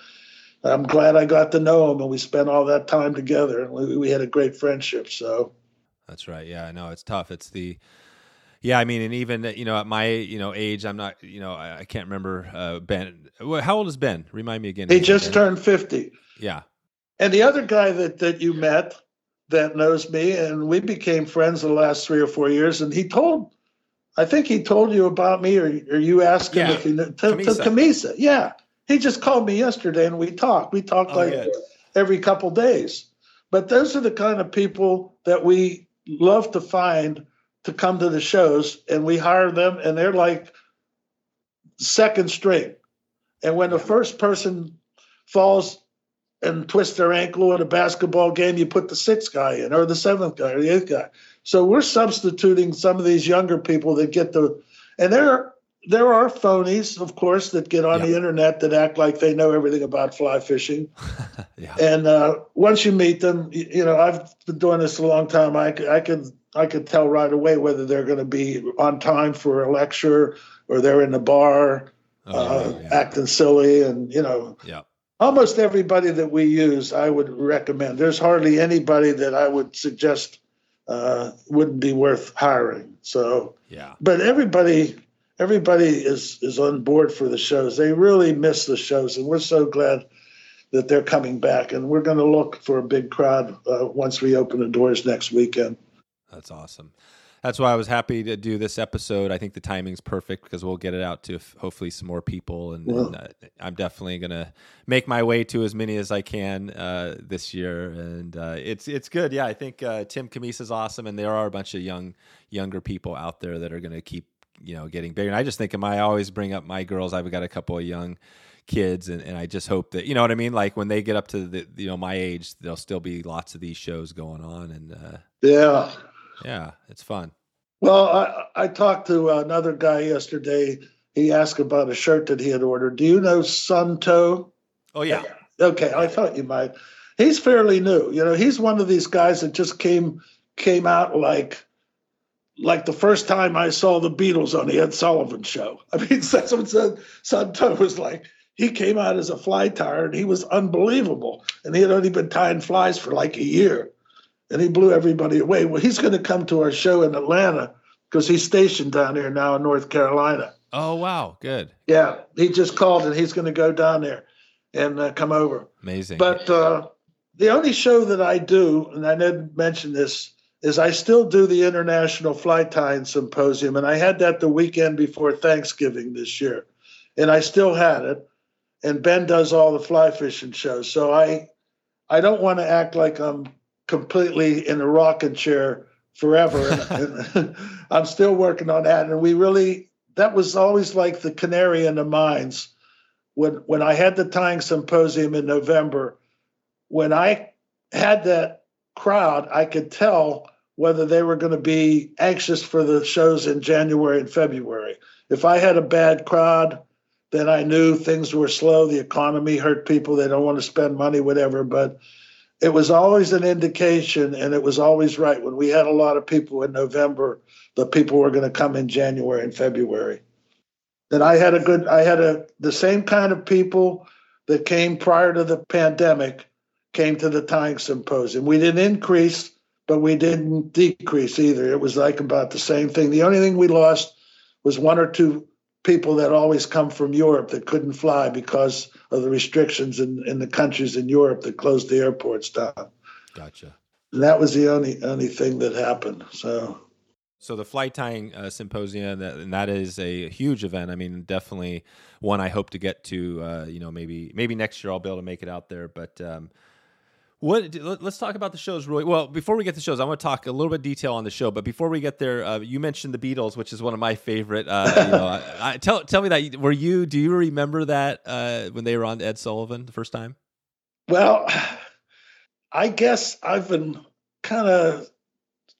I'm glad I got to know him, and we spent all that time together, and we, we had a great friendship. So, that's right. Yeah, I know it's tough. It's the yeah, I mean, and even you know at my you know age, I'm not you know I, I can't remember uh, Ben. How old is Ben? Remind me again. He just ben? turned fifty. Yeah. And the other guy that that you met, that knows me, and we became friends the last three or four years. And he told, I think he told you about me, or, or you asked him yeah. if he knew, to, Cammisa. to Cammisa. Yeah, he just called me yesterday, and we talked. We talked oh, like good. every couple days. But those are the kind of people that we love to find to come to the shows, and we hire them, and they're like second string. And when the first person falls and twist their ankle in a basketball game, you put the sixth guy in or the seventh guy or the eighth guy. So we're substituting some of these younger people that get the, and there there are phonies, of course, that get on the internet that act like they know everything about fly fishing. yeah. And uh, once you meet them, you, you, know, I've been doing this a long time. I, I could I could tell right away whether they're going to be on time for a lecture or they're in the bar oh, uh, yeah. acting silly, and you know, yeah. Almost everybody that we use, I would recommend. There's hardly anybody that I would suggest uh, wouldn't be worth hiring. So yeah, but everybody everybody is is on board for the shows. They really miss the shows, and we're so glad that they're coming back. And we're going to look for a big crowd uh, once we open the doors next weekend. That's awesome. That's why I was happy to do this episode. I think the timing's perfect because we'll get it out to hopefully some more people, and, and uh, I'm definitely gonna make my way to as many as I can uh, this year. And uh, it's it's good. Yeah, I think uh, Tim Cammisa is awesome, and there are a bunch of young younger people out there that are gonna keep you know getting bigger. And I just think of my I always bring up my girls. I've got a couple of young kids and, and I just hope that you know what I mean like when they get up to the you know my age there'll still be lots of these shows going on and uh, yeah yeah it's fun well I, I talked to another guy yesterday he asked about a shirt that he had ordered do you know Sun Toe oh yeah okay I thought you might he's fairly new you know he's one of these guys that just came came out like like the first time I saw the Beatles on the Ed Sullivan show. I mean, that's what Toe was like. He came out as a fly tyer and he was unbelievable. And he had only been tying flies for like a year. And he blew everybody away. Well, he's going to come to our show in Atlanta because he's stationed down here now in North Carolina. Oh, wow. Good. Yeah. He just called and he's going to go down there and uh, come over. Amazing. But uh, the only show that I do, and I didn't mention this, is I still do the International Fly Tying Symposium, and I had that the weekend before Thanksgiving this year, and I still had it. And Ben does all the fly fishing shows, so I, I don't want to act like I'm completely in a rocking chair forever. and, and I'm still working on that, and we really that was always like the canary in the mines. When when I had the tying symposium in November, when I had that crowd, I could tell whether they were going to be anxious for the shows in January and February. If I had a bad crowd, then I knew things were slow. The economy hurt people. They don't want to spend money, whatever. But it was always an indication, and it was always right. When we had a lot of people in November, the people were going to come in January and February. Then I had a good, I had a the same kind of people that came prior to the pandemic came to the tying symposium. We didn't increase, but we didn't decrease either. It was like about the same thing. The only thing we lost was one or two people that always come from Europe that couldn't fly because of the restrictions in, in the countries in Europe that closed the airports down. Gotcha. And that was the only only thing that happened. So so the flight tying uh, symposium, that, and that is a huge event. I mean, definitely one I hope to get to. Uh, you know, maybe maybe next year I'll be able to make it out there. But um, what? Let's talk about the shows, Roy. Well, before we get to shows, I want to talk a little bit detail on the show. But before we get there, uh, you mentioned the Beatles, which is one of my favorite. Uh, you know, I, I, tell tell me that were you? Do you remember that uh, when they were on Ed Sullivan the first time? Well, I guess I've been kind of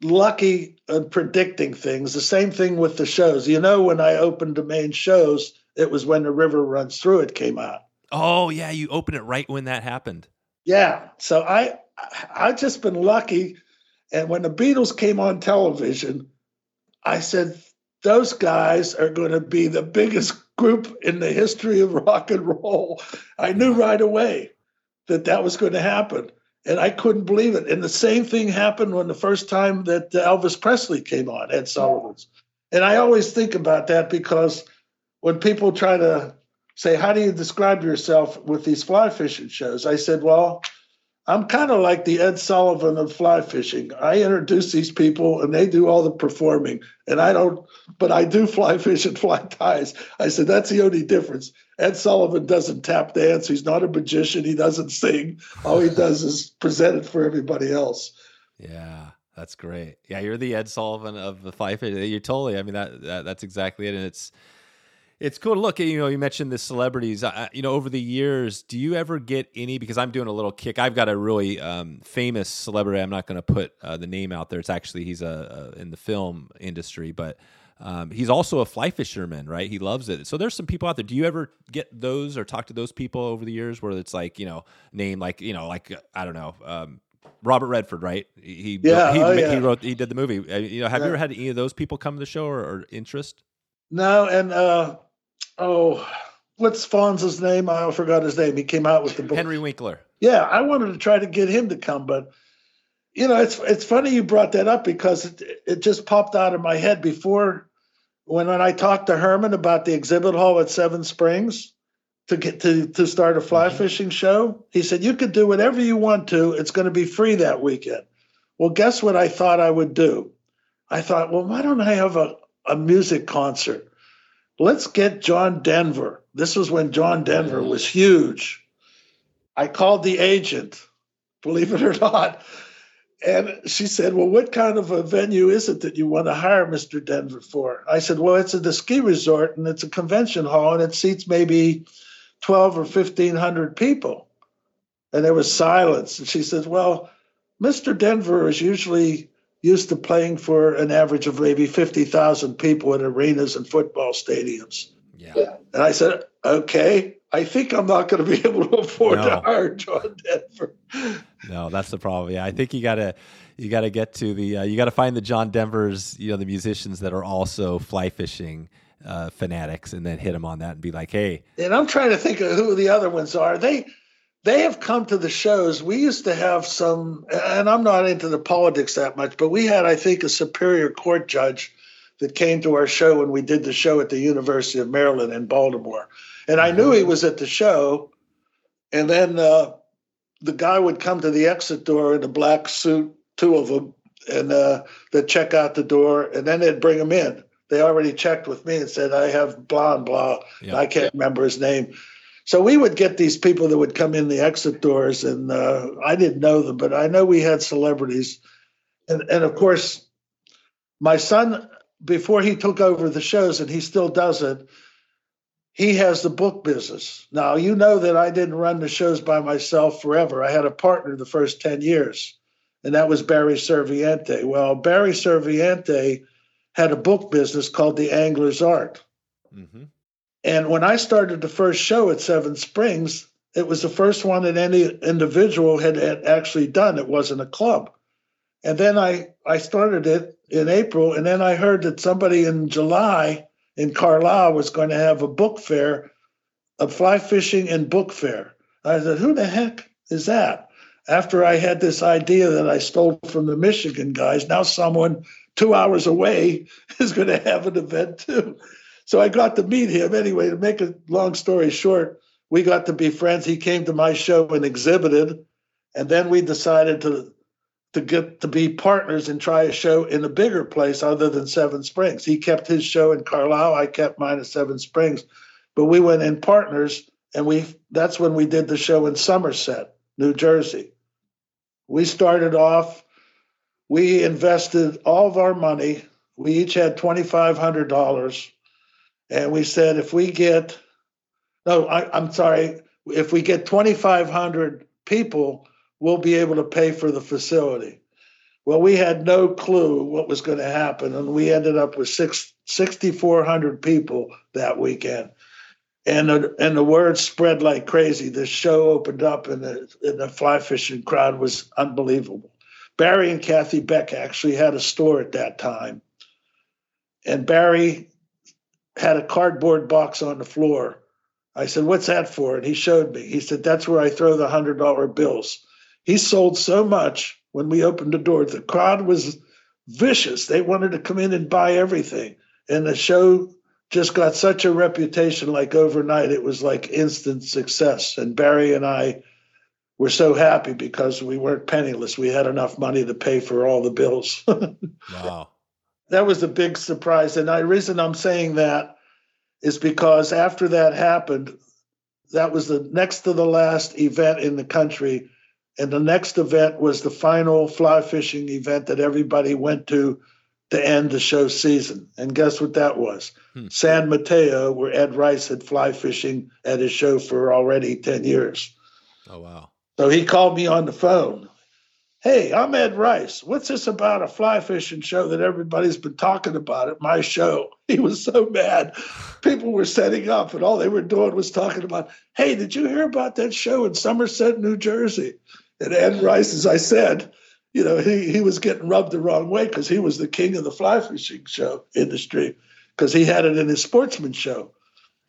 lucky in predicting things. The same thing with the shows. You know, when I opened the main shows, it was when the river runs through it came out. Oh yeah, you opened it right when that happened. Yeah. So I I just been lucky. And when the Beatles came on television, I said, those guys are going to be the biggest group in the history of rock and roll. I knew right away that that was going to happen. And I couldn't believe it. And the same thing happened when the first time that Elvis Presley came on, Ed Sullivan's. And I always think about that because when people try to say, How do you describe yourself with these fly fishing shows? I said, Well, I'm kind of like the Ed Sullivan of fly fishing. I introduce these people and they do all the performing. And I don't, but I do fly fish and fly ties. I said, That's the only difference. Ed Sullivan doesn't tap dance. He's not a magician. He doesn't sing. All he does is present it for everybody else. Yeah. That's great. Yeah, you're the Ed Sullivan of the fly fishing. You're totally. I mean, that, that that's exactly it. And it's it's cool to look at. You know, you mentioned the celebrities. Uh, you know, over the years, do you ever get any? Because I'm doing a little kick. I've got a really um, famous celebrity. I'm not going to put uh, the name out there. It's actually he's a, a in the film industry, but um, he's also a fly fisherman, right? He loves it. So there's some people out there. Do you ever get those or talk to those people over the years where it's like you know name like you know like I don't know. Um, Robert Redford, right? He yeah, he, oh, yeah. he wrote he did the movie. Uh, you know, have yeah. you ever had any of those people come to the show or, or interest? No, and uh, oh, what's Fonz's name? I forgot his name. He came out with the book. Henry Winkler. Yeah, I wanted to try to get him to come, but you know, it's it's funny you brought that up because it it just popped out of my head before when when I talked to Herman about the exhibit hall at Seven Springs to get to to start a fly mm-hmm. fishing show. He said you could do whatever you want to. It's going to be free that weekend. Well, guess what I thought I would do? I thought, well, why don't I have a, a music concert? Let's get John Denver. This was when John Denver was huge. I called the agent, believe it or not. And she said, Well, what kind of a venue is it that you want to hire Mr. Denver for? I said, Well, it's at a ski resort and it's a convention hall and it seats maybe 12 or 1500 people. And there was silence. And she said, Well, Mr. Denver is usually used to playing for an average of maybe 50,000 people in arenas and football stadiums. Yeah. And I said, Okay, I think I'm not going to be able to afford no. to hire John Denver. No, that's the problem. Yeah, I think you got to you got to get to the uh, you got to find the John Denvers, you know, the musicians that are also fly fishing uh, fanatics, and then hit them on that and be like, hey. And I'm trying to think of who the other ones are. They they have come to the shows. We used to have some, and I'm not into the politics that much, but we had, I think, a Superior Court judge that came to our show when we did the show at the University of Maryland in Baltimore and I knew he was at the show. And then uh, the guy would come to the exit door in a black suit, two of them, and uh, they'd check out the door, and then they'd bring him in. They already checked with me and said, I have blah and blah. I can't remember his name. So we would get these people that would come in the exit doors, and uh, I didn't know them, but I know we had celebrities. And, and of course, my son, before he took over the shows, and he still does it, he has the book business. Now, you know that I didn't run the shows by myself forever. I had a partner the first 10 years, and that was Barry Serviente. Well, Barry Serviente had a book business called The Angler's Art. Mm-hmm. And when I started the first show at Seven Springs, it was the first one that any individual had, had actually done. It wasn't a club. And then I, I started it in April, and then I heard that somebody in July in Carlisle was going to have a book fair, a fly fishing and book fair. I said, who the heck is that? After I had this idea that I stole from the Michigan guys, now someone two hours away is going to have an event too. So I got to meet him. Anyway, to make a long story short, we got to be friends. He came to my show and exhibited. And then we decided to to get to be partners and try a show in a bigger place other than Seven Springs. He kept his show in Carlisle, I kept mine at Seven Springs, but we went in partners, and we that's when we did the show in Somerset, New Jersey. We started off, we invested all of our money. We each had twenty five hundred dollars, and we said if we get, no, I, I'm sorry, if we get twenty five hundred people we'll be able to pay for the facility. Well, we had no clue what was going to happen, and we ended up with six, 6,400 people that weekend. And the, and the word spread like crazy. The show opened up, and the, and the fly fishing crowd was unbelievable. Barry and Kathy Beck actually had a store at that time. And Barry had a cardboard box on the floor. I said, What's that for? And he showed me. He said, That's where I throw the $100 bills. He sold so much when we opened the door. The crowd was vicious. They wanted to come in and buy everything. And the show just got such a reputation like overnight. It was like instant success. And Barry and I were so happy because we weren't penniless. We had enough money to pay for all the bills. wow. That was a big surprise. And the reason I'm saying that is because after that happened, that was the next to the last event in the country and the next event was the final fly fishing event that everybody went to to end the show season. And guess what that was? Hmm. San Mateo, where Ed Rice had fly fishing at his show for already 10 years. Oh, wow. So he called me on the phone. Hey, I'm Ed Rice. What's this about a fly fishing show that everybody's been talking about at my show? He was so mad. People were setting up, and all they were doing was talking about, hey, did you hear about that show in Somerset, New Jersey? And Ed Rice, as I said, you know, he, he was getting rubbed the wrong way because he was the king of the fly fishing show industry because he had it in his sportsman show.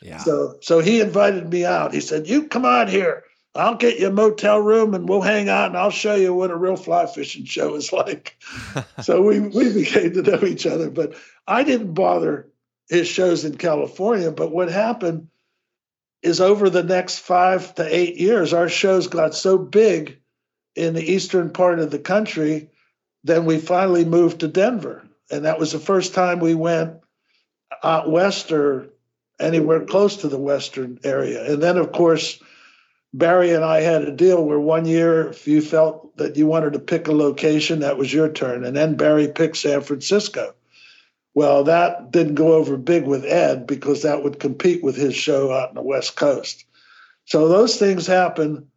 Yeah. So so he invited me out. He said, "You come out here. I'll get you a motel room and we'll hang out and I'll show you what a real fly fishing show is like." so we we became to know each other, but I didn't bother his shows in California. But what happened is over the next five to eight years, our shows got so big in the eastern part of the country, then we finally moved to Denver. And that was the first time we went out west or anywhere close to the western area. And then, of course, Barry and I had a deal where one year, if you felt that you wanted to pick a location, that was your turn. And then Barry picked San Francisco. Well, that didn't go over big with Ed because that would compete with his show out in the West Coast. So those things happen.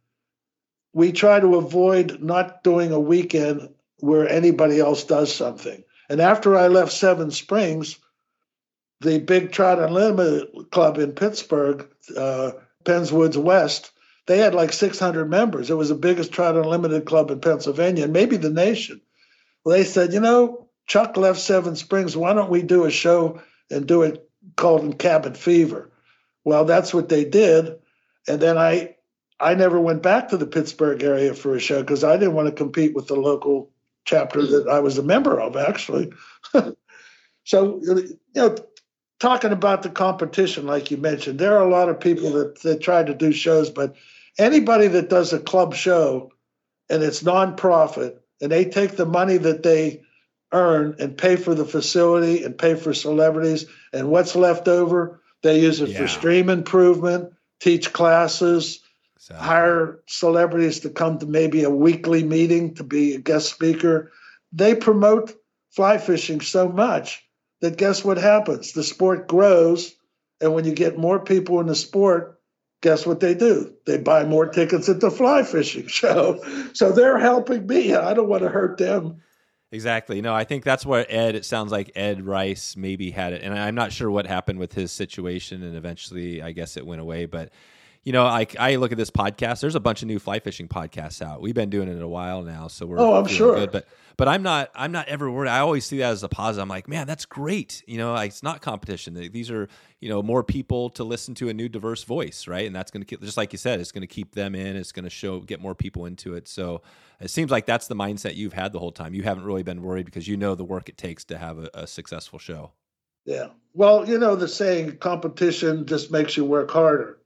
We try to avoid not doing a weekend where anybody else does something. And after I left Seven Springs, the big Trout Unlimited Club in Pittsburgh, uh, Penns Woods West, they had like 600 members. It was the biggest Trout Unlimited club in Pennsylvania and maybe the nation. Well, they said, you know, Chuck left Seven Springs. Why don't we do a show and do it called Cabin Fever? Well, that's what they did. And then I I never went back to the Pittsburgh area for a show because I didn't want to compete with the local chapter that I was a member of, actually. so, you know, talking about the competition, like you mentioned, there are a lot of people that, that try to do shows, but anybody that does a club show and it's nonprofit and they take the money that they earn and pay for the facility and pay for celebrities and what's left over they use it yeah. for stream improvement teach classes exactly. hire celebrities to come to maybe a weekly meeting to be a guest speaker they promote fly fishing so much that guess what happens the sport grows and when you get more people in the sport guess what they do they buy more tickets at the fly fishing show so they're helping me i don't want to hurt them Exactly. No, I think that's where Ed. It sounds like Ed Rice maybe had it, and I'm not sure what happened with his situation, and eventually, I guess it went away. But you know, I, I look at this podcast. There's a bunch of new fly fishing podcasts out. We've been doing it a while now, so we're oh, I'm sure. Good. But but I'm not I'm not ever worried. I always see that as a positive. I'm like, man, that's great. You know, it's not competition. These are you know more people to listen to a new diverse voice, right? And that's going to keep just like you said, it's going to keep them in. It's going to show get more people into it. So it seems like that's the mindset you've had the whole time. You haven't really been worried because you know the work it takes to have a, a successful show. Yeah. Well, you know the saying, competition just makes you work harder.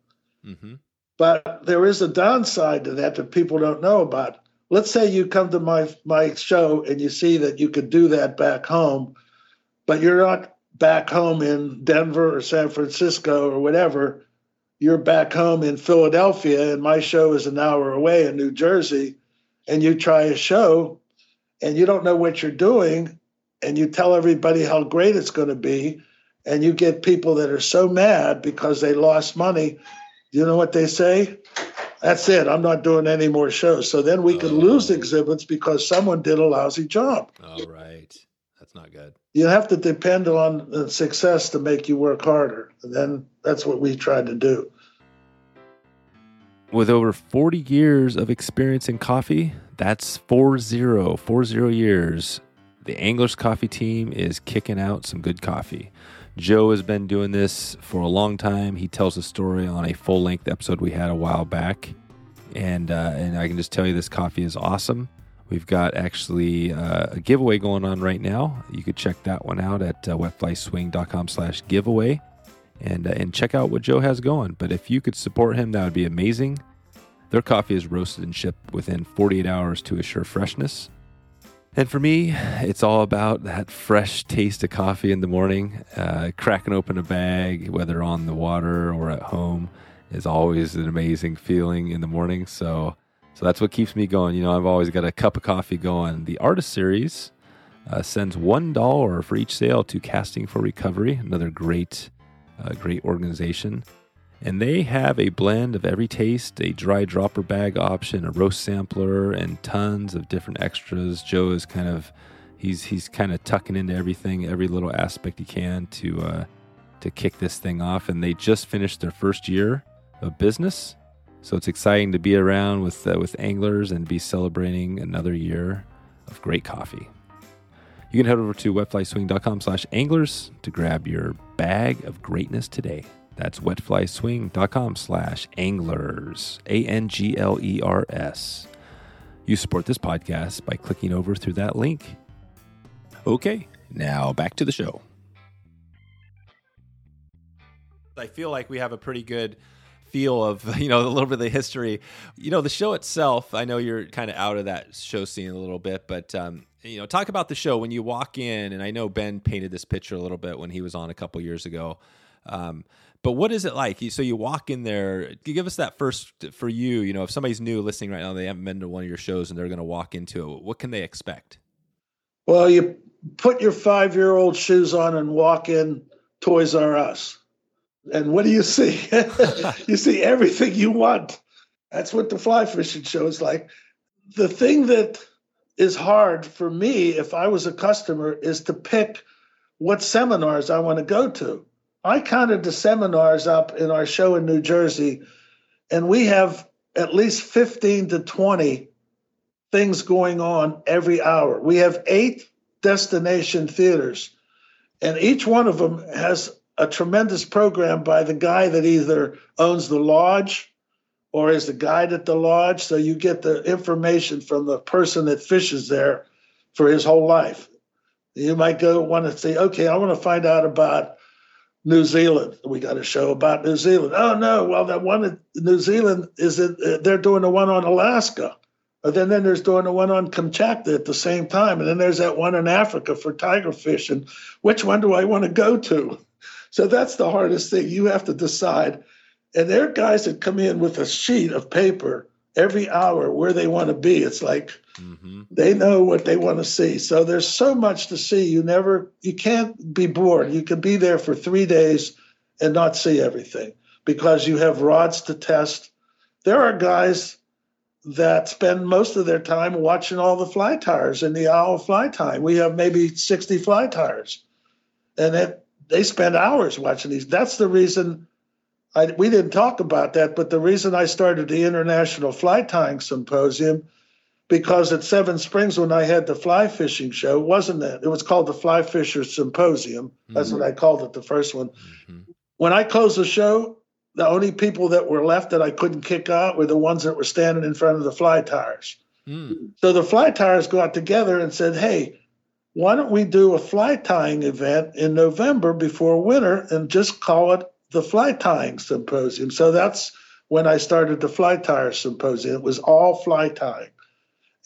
Mm-hmm. But there is a downside to that that people don't know about let's say you come to my my show and you see that you could do that back home, but you're not back home in Denver or San Francisco or whatever. You're back home in Philadelphia, and my show is an hour away in New Jersey, and you try a show and you don't know what you're doing, and you tell everybody how great it's going to be, and you get people that are so mad because they lost money. You know what they say? That's it. I'm not doing any more shows. So then we could oh. lose exhibits because someone did a lousy job. All right. That's not good. You have to depend on success to make you work harder. And then that's what we tried to do. With over 40 years of experience in coffee, that's 40, 40 years. The Anglers Coffee team is kicking out some good coffee. Joe has been doing this for a long time. He tells a story on a full length episode we had a while back, and uh, and I can just tell you this coffee is awesome. We've got actually uh, a giveaway going on right now. You could check that one out at uh, wetflyswing.com/slash giveaway, and uh, and check out what Joe has going. But if you could support him, that would be amazing. Their coffee is roasted and shipped within 48 hours to assure freshness. And for me, it's all about that fresh taste of coffee in the morning. Uh, cracking open a bag, whether on the water or at home, is always an amazing feeling in the morning. So, so that's what keeps me going. You know, I've always got a cup of coffee going. The Artist Series uh, sends one dollar for each sale to Casting for Recovery, another great, uh, great organization. And they have a blend of every taste, a dry dropper bag option, a roast sampler, and tons of different extras. Joe is kind of he's he's kind of tucking into everything, every little aspect he can to uh, to kick this thing off. And they just finished their first year of business, so it's exciting to be around with uh, with anglers and be celebrating another year of great coffee. You can head over to wetflyswing.com slash anglers to grab your bag of greatness today. That's wetflyswing.com slash anglers, A N G L E R S. You support this podcast by clicking over through that link. Okay, now back to the show. I feel like we have a pretty good feel of you know a little bit of the history. You know, the show itself. I know you're kind of out of that show scene a little bit, but um, you know, talk about the show when you walk in. And I know Ben painted this picture a little bit when he was on a couple years ago. Um, but what is it like? So you walk in there. Give us that first for you. You know, if somebody's new listening right now, they haven't been to one of your shows and they're going to walk into it. What can they expect? Well, you put your five-year-old shoes on and walk in Toys R Us and what do you see? you see everything you want. That's what the fly fishing show is like. The thing that is hard for me, if I was a customer, is to pick what seminars I want to go to. I counted the seminars up in our show in New Jersey, and we have at least 15 to 20 things going on every hour. We have eight destination theaters, and each one of them has a tremendous program by the guy that either owns the lodge or is the guide at the lodge. So you get the information from the person that fishes there for his whole life. You might go want to say, okay, I want to find out about New Zealand. We got a show about New Zealand. Oh no, well that one in New Zealand is it, uh, they're doing the one on Alaska. But then, then there's doing the one on Kamchatka at the same time. And then there's that one in Africa for tiger fish. And Which one do I want to go to? So that's the hardest thing. You have to decide. And there are guys that come in with a sheet of paper every hour where they want to be. It's like mm-hmm. they know what they want to see. So there's so much to see. You never, you can't be bored. You can be there for three days and not see everything because you have rods to test. There are guys that spend most of their time watching all the fly tyers in the hour fly time. We have maybe 60 fly tyers. And it they spend hours watching these. That's the reason I, we didn't talk about that, but the reason I started the International Fly Tying Symposium, because at Seven Springs when I had the fly fishing show, wasn't that it was called the Fly Fisher Symposium. That's mm-hmm. what I called it, the first one. Mm-hmm. When I closed the show, the only people that were left that I couldn't kick out were the ones that were standing in front of the fly tyers. Mm. So the fly tyers got together and said, "Hey, why don't we do a fly tying event in November before winter and just call it the fly tying symposium? So that's when I started the fly tyer symposium. It was all fly tying.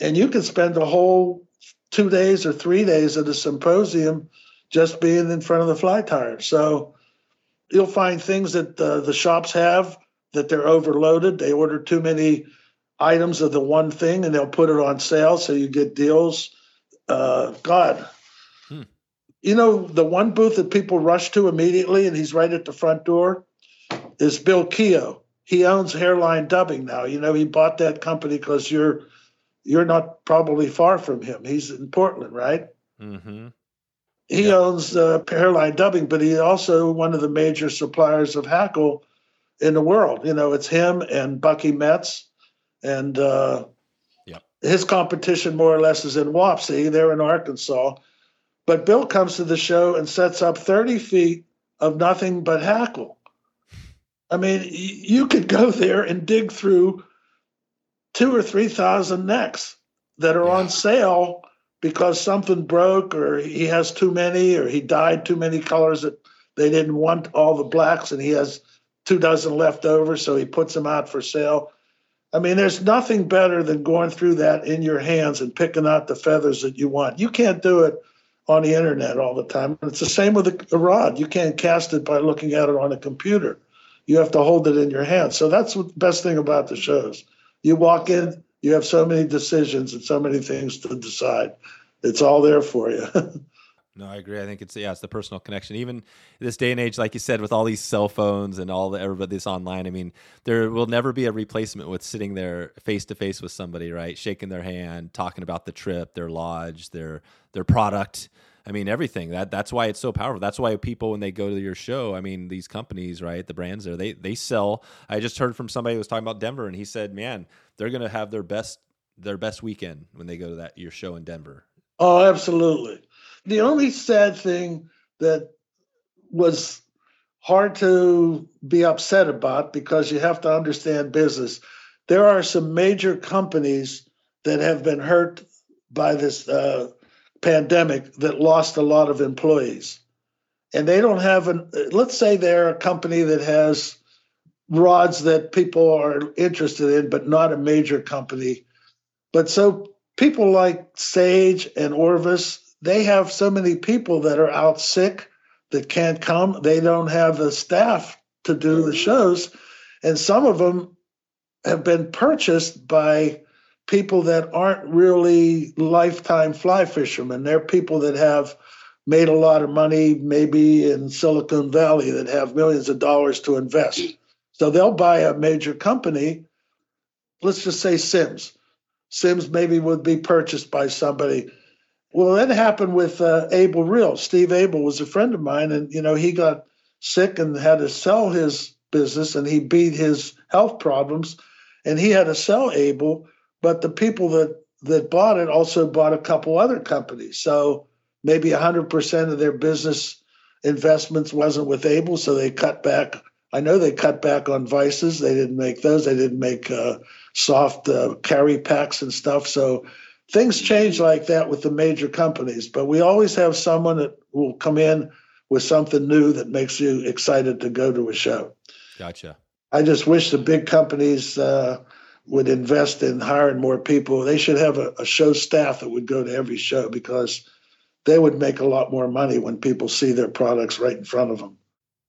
And you can spend a whole two days or three days at a symposium just being in front of the fly tyer. So you'll find things that uh, the shops have that they're overloaded. They order too many items of the one thing and they'll put it on sale so you get deals uh, God. You know, the one booth that people rush to immediately, and he's right at the front door, is Bill Keough. He owns Hareline Dubbing now. You know, he bought that company because you're you're not probably far from him. He's in Portland, right? Mm-hmm. He yeah. owns uh, Hareline Dubbing, but he's also one of the major suppliers of hackle in the world. You know, it's him and Bucky Metz and uh, yeah. his competition more or less is in Wapsi. They're in Arkansas. But Bill comes to the show and sets up 30 feet of nothing but hackle. I mean, you could go there and dig through two or 3,000 necks that are yeah. on sale because something broke or he has too many or he dyed too many colors that they didn't want all the blacks and he has two dozen left over. So he puts them out for sale. I mean, there's nothing better than going through that in your hands and picking out the feathers that you want. You can't do it on the internet all the time. And It's the same with a, rod. You can't cast it by looking at it on a computer. You have to hold it in your hand. So that's the best thing about the shows. You walk in, you have so many decisions and so many things to decide. It's all there for you. No, I agree. I think it's yeah, it's the personal connection. Even this day and age, like you said, with all these cell phones and all the everybody's online. I mean, there will never be a replacement with sitting there face to face with somebody, right? Shaking their hand, talking about the trip, their lodge, their their product. I mean, everything. That that's why it's so powerful. That's why people when they go to your show, I mean, these companies, right? The brands there, they they sell. I just heard from somebody who was talking about Denver, and he said, "Man, they're going to have their best their best weekend when they go to that your show in Denver." Oh, absolutely the only sad thing that was hard to be upset about because you have to understand business. There are some major companies that have been hurt by this uh, pandemic that lost a lot of employees. And they don't have an, let's say they're a company that has rods that people are interested in, but not a major company. But so people like Sage and Orvis, they have so many people that are out sick that can't come. They don't have the staff to do the shows. And some of them have been purchased by people that aren't really lifetime fly fishermen. They're people that have made a lot of money, maybe in Silicon Valley, that have millions of dollars to invest. So they'll buy a major company. Let's just say Simms. Simms maybe would be purchased by somebody. Well, that happened with uh, Abel Reel. Steve Abel was a friend of mine, and you know he got sick and had to sell his business, and he beat his health problems, and he had to sell Abel. But the people that that bought it also bought a couple other companies. So maybe 100% of their business investments wasn't with Abel, so they cut back. I know they cut back on vices. They didn't make those. They didn't make uh, soft uh, carry packs and stuff. So things change like that with the major companies. But we always have someone that will come in with something new that makes you excited to go to a show. Gotcha. I just wish the big companies uh, would invest in hiring more people. They should have a, a show staff that would go to every show because they would make a lot more money when people see their products right in front of them.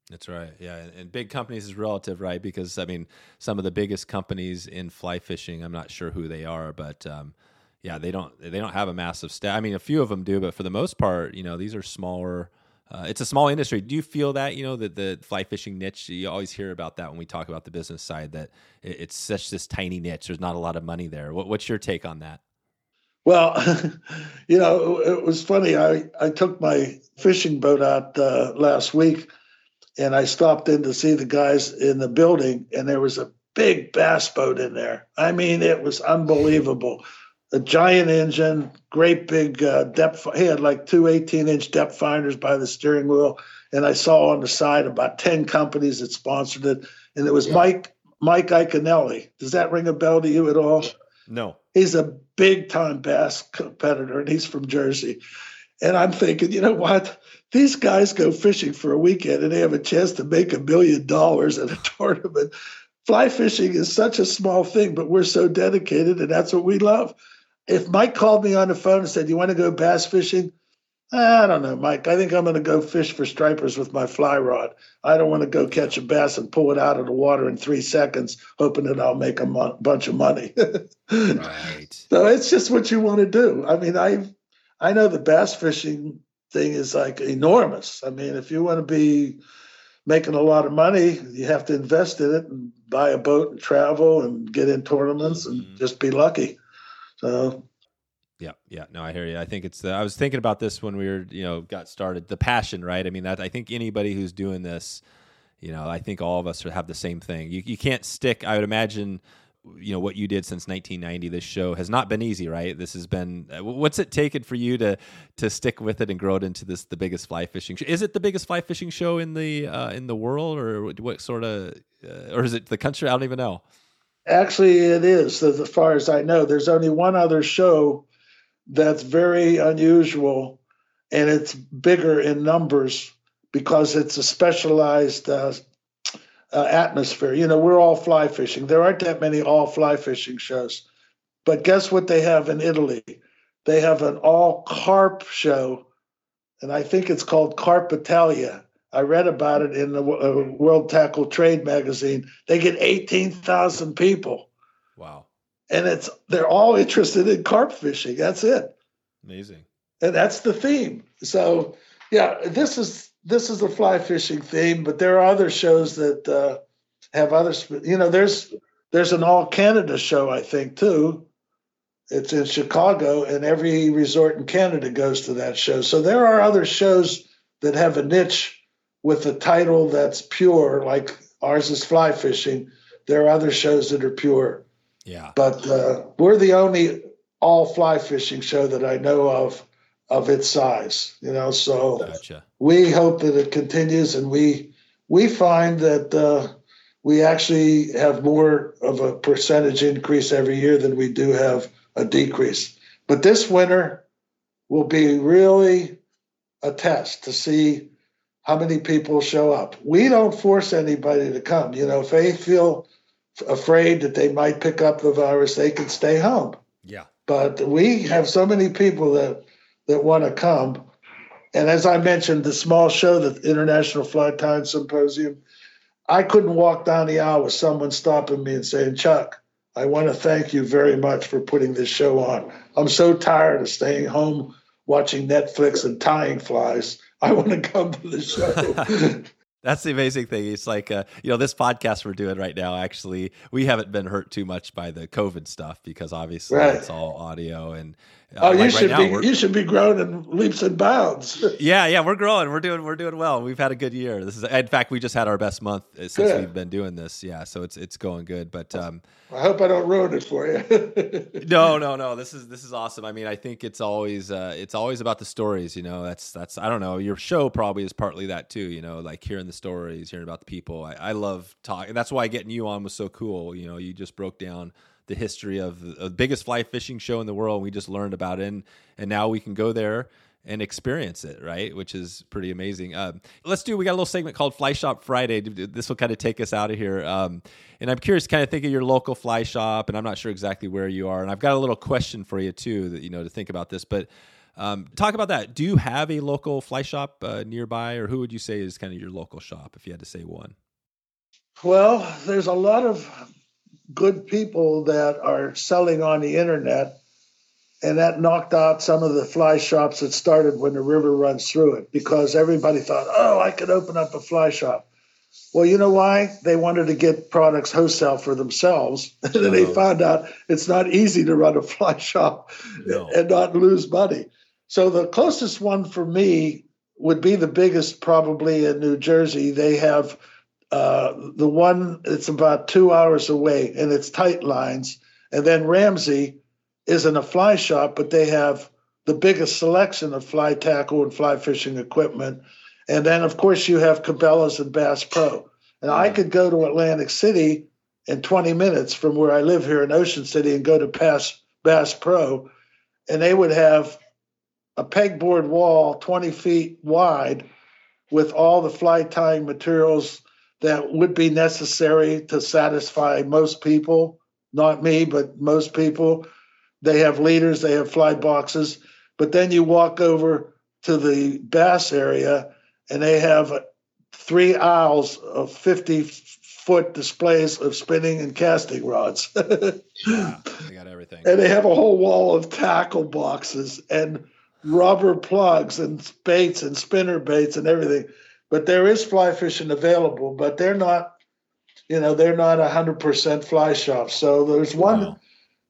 That's right. Yeah, and big companies is relative, right? Because I mean, some of the biggest companies in fly fishing, I'm not sure who they are, but um, yeah, they don't they don't have a massive staff. I mean, a few of them do, but for the most part, you know, these are smaller. Uh, it's a small industry. Do you feel that you know that the fly fishing niche? You always hear about that when we talk about the business side. That it's such this tiny niche. There's not a lot of money there. What, what's your take on that? Well, you know, it was funny. I, I took my fishing boat out uh, last week and I stopped in to see the guys in the building, and there was a big bass boat in there. I mean, it was unbelievable. A giant engine, great big uh, depth. He had like two 18 inch depth finders by the steering wheel. And I saw on the side about 10 companies that sponsored it. And it was yeah. Mike Mike Iaconelli. Does that ring a bell to you at all? No. He's a big time bass competitor, and he's from Jersey. And I'm thinking, you know what? These guys go fishing for a weekend and they have a chance to make a million dollars at a tournament. Fly fishing is such a small thing, but we're so dedicated, and that's what we love. If Mike called me on the phone and said, You want to go bass fishing? I don't know, Mike. I think I'm going to go fish for stripers with my fly rod. I don't want to go catch a bass and pull it out of the water in three seconds, hoping that I'll make a mo- bunch of money. right. So it's just what you want to do. I mean, I I know the bass fishing thing is like enormous. I mean, if you want to be making a lot of money, you have to invest in it and buy a boat and travel and get in tournaments and mm-hmm. just be lucky. So yeah, yeah. No, I hear you. I think it's. The, I was thinking about this when we were, you know, got started. The passion, right? I mean, that I think anybody who's doing this, you know, I think all of us have the same thing. You you can't stick. I would imagine, you know, what you did since 1990. This show has not been easy, right? This has been. Uh, what's it taken for you to to stick with it and grow it into this the biggest fly fishing? show? Is it the biggest fly fishing show in the uh, in the world, or what sort of, uh, or is it the country? I don't even know. Actually, it is. As far as I know, there's only one other show that's very unusual and it's bigger in numbers because it's a specialized uh, uh, atmosphere. You know, we're all fly fishing. There aren't that many all fly fishing shows. But guess what they have in Italy? They have an all carp show, and I think it's called Carp Italia. I read about it in the uh, World Tackle Trade magazine. They get 18,000 people. Wow and it's they're all interested in carp fishing. That's it. Amazing. And that's the theme. So yeah, this is this is a fly fishing theme, but there are other shows that uh, have other. You know, there's there's an all Canada show I think too. It's in Chicago, and every resort in Canada goes to that show. So there are other shows that have a niche with a title that's pure, like ours is fly fishing. There are other shows that are pure. Yeah. But uh, we're the only all fly fishing show that I know of of its size. You know, so gotcha. we hope that it continues, and we we find that uh, we actually have more of a percentage increase every year than we do have a decrease. But this winter will be really a test to see how many people show up. We don't force anybody to come. You know, if they feel afraid that they might pick up the virus, they can stay home. Yeah. But we have so many people that that want to come. And as I mentioned, the small show, the International Fly Tying Symposium, I couldn't walk down the aisle with someone stopping me and saying, Chuck, I want to thank you very much for putting this show on. I'm so tired of staying home watching Netflix and tying flies. I want to come to the show. That's the amazing thing. It's like, uh, you know, this podcast we're doing right now, actually, we haven't been hurt too much by the COVID stuff because obviously right. it's all audio and uh, oh, you like should right be you should be growing in leaps and bounds. yeah, yeah, we're growing. We're doing we're doing well. We've had a good year. This is in fact we just had our best month uh, since good. we've been doing this. Yeah, so it's it's going good. But um, I hope I don't ruin it for you. no, no, no. This is this is awesome. I mean, I think it's always uh, it's always about the stories. You know, that's that's I don't know. Your show probably is partly that too. You know, like hearing the stories, hearing about the people. I, I love talking. That's why getting you on was so cool. You know, you just broke down the history of the, biggest fly fishing show in the world. We just learned about it, and, and now we can go there and experience it, right? Which is pretty amazing. Um, let's do. We got a little segment called Fly Shop Friday. This will kind of take us out of here. Um, and I'm curious, kind of think of your local fly shop, and I'm not sure exactly where you are. And I've got a little question for you too, that you know to think about this. But um, talk about that. Do you have a local fly shop uh, nearby, or who would you say is kind of your local shop, if you had to say one? Well, there's a lot of good people that are selling on the internet. And that knocked out some of the fly shops that started when the river runs through it because everybody thought, oh, I could open up a fly shop. Well, you know why? They wanted to get products wholesale for themselves. And then they oh. found out it's not easy to run a fly shop no. and not lose money. So the closest one for me would be the biggest probably in New Jersey. They have uh, the one it's about two hours away and it's tight lines. And then Ramsey isn't a fly shop, but they have the biggest selection of fly tackle and fly fishing equipment. And then, of course, you have Cabela's and Bass Pro. And I could go to Atlantic City in 20 minutes from where I live here in Ocean City and go to Bass, Bass Pro, and they would have a pegboard wall 20 feet wide with all the fly tying materials that would be necessary to satisfy most people, not me, but most people. They have leaders, they have fly boxes, but then you walk over to the bass area and they have three aisles of 50 foot displays of spinning and casting rods. yeah, they got everything. And they have a whole wall of tackle boxes and rubber plugs and baits and spinner baits and everything but there is fly fishing available, but they're not, you know, they're not a hundred percent fly shop. So there's one, wow.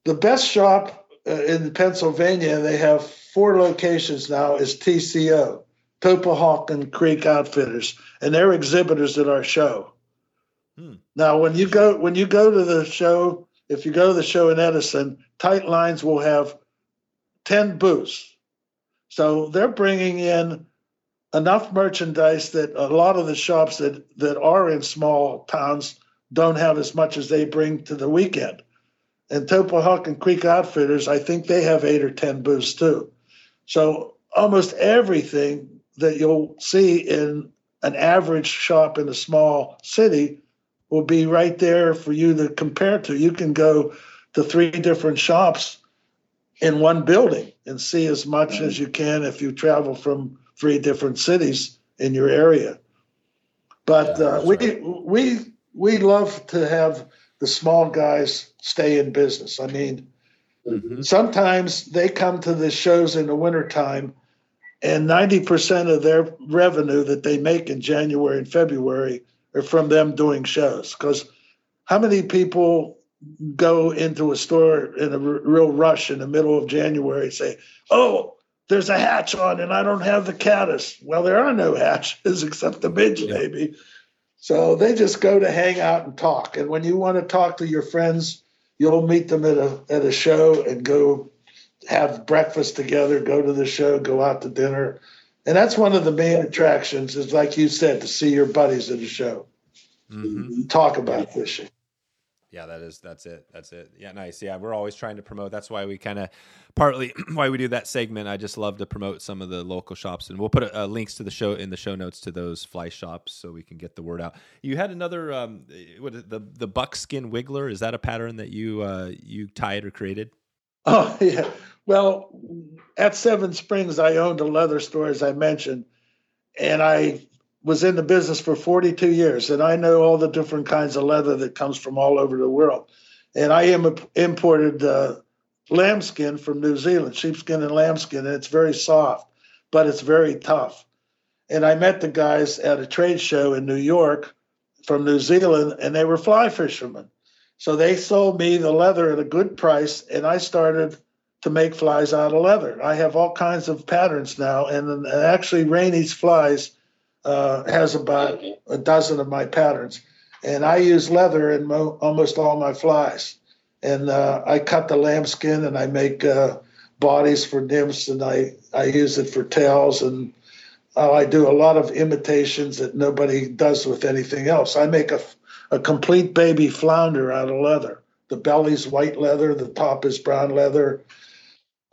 the best shop uh, in Pennsylvania. They have four locations now. Is TCO, Tulpehocken Creek Outfitters, and they're exhibitors at our show. Hmm. Now, when you go when you go to the show, if you go to the show in Edison, Tight Lines will have ten booths. So they're bringing in enough merchandise that a lot of the shops that that are in small towns don't have as much as they bring to the weekend. And Tulpehocken Creek Outfitters, I think they have eight or ten booths too. So almost everything that you'll see in an average shop in a small city will be right there for you to compare to. You can go to three different shops in one building and see as much as you can if you travel from three different cities in your area. But yeah, uh, we right. we we love to have the small guys stay in business. I mean, mm-hmm. sometimes they come to the shows in the wintertime and 90% of their revenue that they make in January and February are from them doing shows. Because how many people go into a store in a r- real rush in the middle of January and say, Oh, there's a hatch on and I don't have the caddis. Well, there are no hatches except the midge, yeah. maybe. So they just go to hang out and talk. And when you want to talk to your friends, you'll meet them at a at a show and go have breakfast together, go to the show, go out to dinner, And that's one of the main attractions is like you said, to see your buddies at a show. Mm-hmm. Talk about fishing. Yeah, that is that's it. That's it. Yeah, nice. Yeah, we're always trying to promote. That's why we kind of partly why we do that segment. I just love to promote some of the local shops, and we'll put uh, links to the show in the show notes to those fly shops so we can get the word out. You had another um, what the the buckskin wiggler. Is that a pattern that you uh, you tied or created? Oh yeah. Well, at Seven Springs, I owned a leather store, as I mentioned, and I was in the business for 42 years and I know all the different kinds of leather that comes from all over the world. And I Im- imported uh, lambskin from New Zealand, sheepskin and lambskin, and it's very soft, but it's very tough. And I met the guys at a trade show in New York from New Zealand, and they were fly fishermen. So they sold me the leather at a good price, and I started to make flies out of leather. I have all kinds of patterns now, and, and actually, Rainy's flies uh, has about a dozen of my patterns, and I use leather in mo- almost all my flies. And uh, I cut the lambskin, and I make uh, bodies for nymphs, and I I use it for tails, and uh, I do a lot of imitations that nobody does with anything else. I make a a complete baby flounder out of leather. The belly's white leather, the top is brown leather.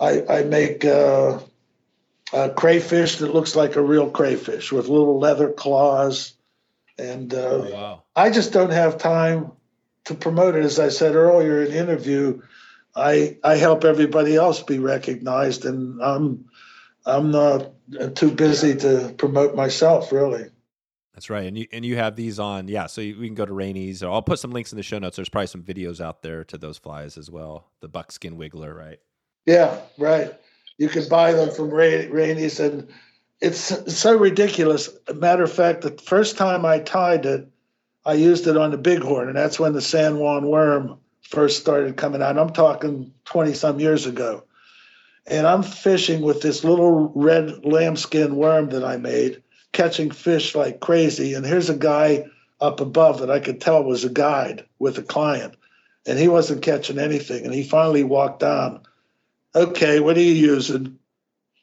I, I make uh, a crayfish that looks like a real crayfish with little leather claws. And uh, Oh, wow. I just don't have time to promote it. As I said earlier in the interview, I I help everybody else be recognized, and I'm I'm not too busy to promote myself really. That's right. And you and you have these on, yeah. So you, we can go to Rainy's, or I'll put some links in the show notes. There's probably some videos out there to those flies as well. The buckskin wiggler, right? Yeah, right. You can buy them from Ray, Rainy's, and it's so ridiculous. Matter of fact, the first time I tied it, I used it on the bighorn, and that's when the San Juan worm first started coming out. I'm talking 20 some years ago. And I'm fishing with this little red lambskin worm that I made, catching fish like crazy. And here's a guy up above that I could tell was a guide with a client, and he wasn't catching anything. And he finally walked down okay, what are you using?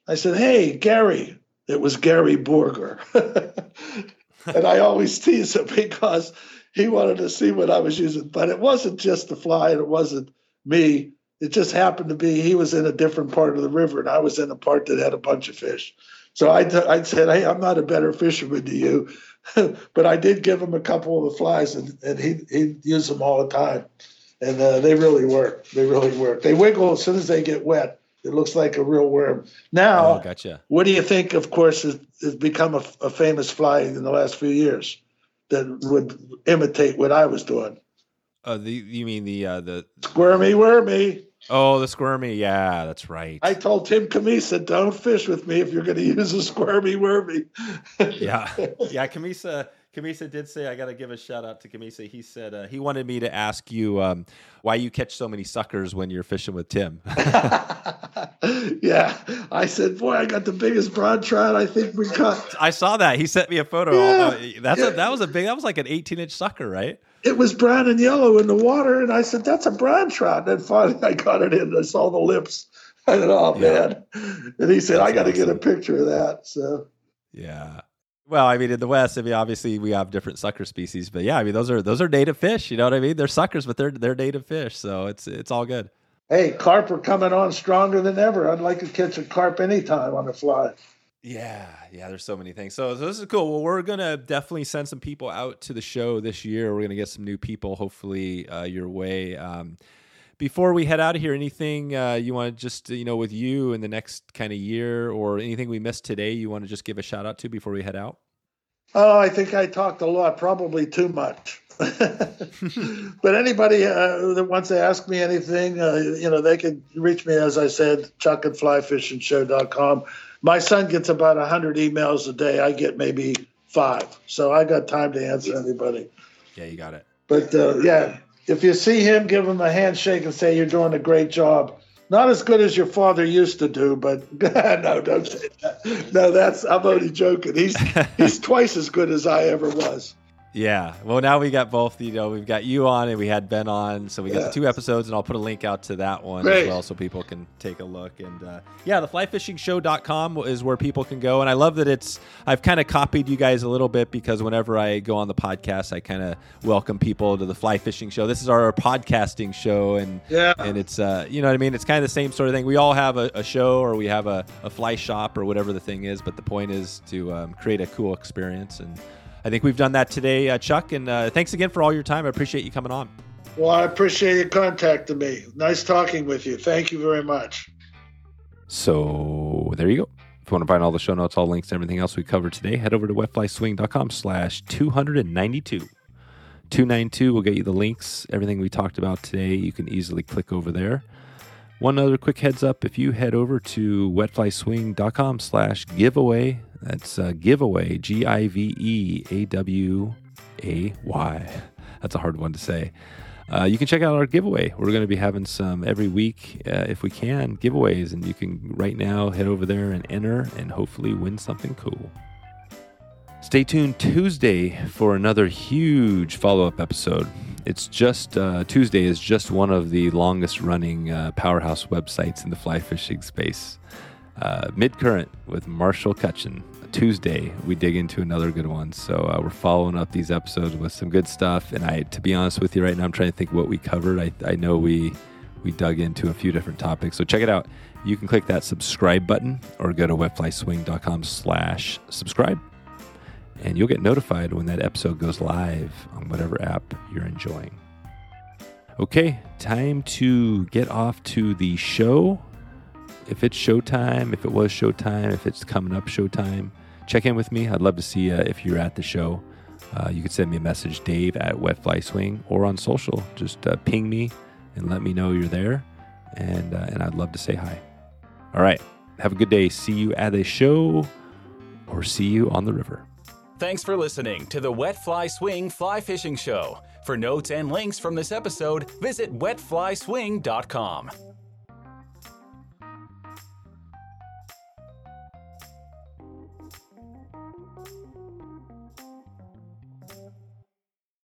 I said, hey, Gary. It was Gary Borger. and I always tease him because he wanted to see what I was using. But it wasn't just the fly and it wasn't me. It just happened to be he was in a different part of the river and I was in a part that had a bunch of fish. So I, said, hey, I'm not a better fisherman to you. but I did give him a couple of the flies and, and he, he'd use them all the time and uh, they really work. They really work. They wiggle as soon as they get wet. It looks like a real worm. Now, Oh, gotcha. what do you think? Of course, has, has become a, a famous fly in the last few years that would imitate what I was doing. Uh, the you mean the uh, the Squirmy, wormy. oh the squirmy? Yeah, that's right. I told Tim Cammisa, don't fish with me if you're going to use a squirmy, wormy. yeah, yeah. Cammisa Cammisa did say I got to give a shout out to Cammisa. He said uh, he wanted me to ask you um, why you catch so many suckers when you're fishing with Tim. yeah, I said, boy, I got the biggest broad trout I think we caught. I saw that. He sent me a photo. Yeah. Uh, That's Yeah. a, that was a big. That was like an 18 inch sucker, right? It was brown and yellow in the water, and I said, that's a brown trout. And then finally, I got it in. I saw the lips. I said, oh Yeah. man. And he said, I got to get a picture of that. So. Yeah. Well, I mean, in the West, I mean, obviously we have different sucker species, but yeah, I mean, those are those are native fish. You know what I mean? They're suckers, but they're they're native fish, so it's it's all good. Hey, carp are coming on stronger than ever. I'd like to catch a carp anytime on the fly. Yeah, yeah. There's so many things. So, so this is cool. Well, we're gonna definitely send some people out to the show this year. We're gonna get some new people, hopefully, uh, your way. Um, before we head out of here, anything uh, you want to just you know with you in the next kind of year, or anything we missed today, you want to just give a shout out to before we head out? Oh, I think I talked a lot, probably too much. but anybody uh, that wants to ask me anything, uh, you know, they can reach me, as I said, chuck at flyfishingshow.com. My son gets about 100 emails a day. I get maybe five. So I got time to answer anybody. Yeah, you got it. But uh, yeah, if you see him, give him a handshake and say you're doing a great job. Not as good as your father used to do, but no, don't say that. No, that's I'm only joking. He's he's twice as good as I ever was. Yeah. Well, now we got both. You know, we've got you on and we had Ben on, so we got Yeah. the two episodes, and I'll put a link out to that one Great. as well, so people can take a look. And uh, yeah, the flyfishingshow.com is where people can go. And I love that it's. I've kind of copied you guys a little bit because whenever I go on the podcast, I kind of welcome people to the fly fishing show. This is our podcasting show, and Yeah. and it's uh, you know what I mean. It's kind of the same sort of thing. We all have a, a show or we have a, a fly shop or whatever the thing is, but the point is to um, create a cool experience and. I think we've done that today, uh, Chuck. And uh, thanks again for all your time. I appreciate you coming on. Well, I appreciate you contacting me. Nice talking with you. Thank you very much. So there you go. If you want to find all the show notes, all links, and everything else we covered today, head over to wetflyswing.com slash 292. 292 will get you the links, everything we talked about today. You can easily click over there. One other quick heads up if you head over to wetflyswing.com slash giveaway, that's uh, giveaway, G I V E A W A Y. That's a hard one to say. Uh, you can check out our giveaway. We're going to be having some every week, uh, if we can, giveaways. And you can right now head over there and enter and hopefully win something cool. Stay tuned Tuesday for another huge follow up episode. It's just uh, Tuesday is just one of the longest running uh, powerhouse websites in the fly fishing space. Uh, Mid Current with Marshall Cutchin. Tuesday, we dig into another good one. So uh, we're following up these episodes with some good stuff. And I, to be honest with you, right now, I'm trying to think what we covered. I, I know we we dug into a few different topics. So check it out. You can click that subscribe button or go to wetflyswing.com slash subscribe and you'll get notified when that episode goes live on whatever app you're enjoying. Okay, time to get off to the show. If it's showtime, if it was showtime, if it's coming up showtime, check in with me. I'd love to see if you're at the show. Uh, you can send me a message, Dave at Wet Fly Swing, or on social. Just uh, ping me and let me know you're there, and uh, and I'd love to say hi. All right, have a good day. See you at a show, or see you on the river. Thanks for listening to the Wet Fly Swing Fly Fishing Show. For notes and links from this episode, visit wetflyswing.com.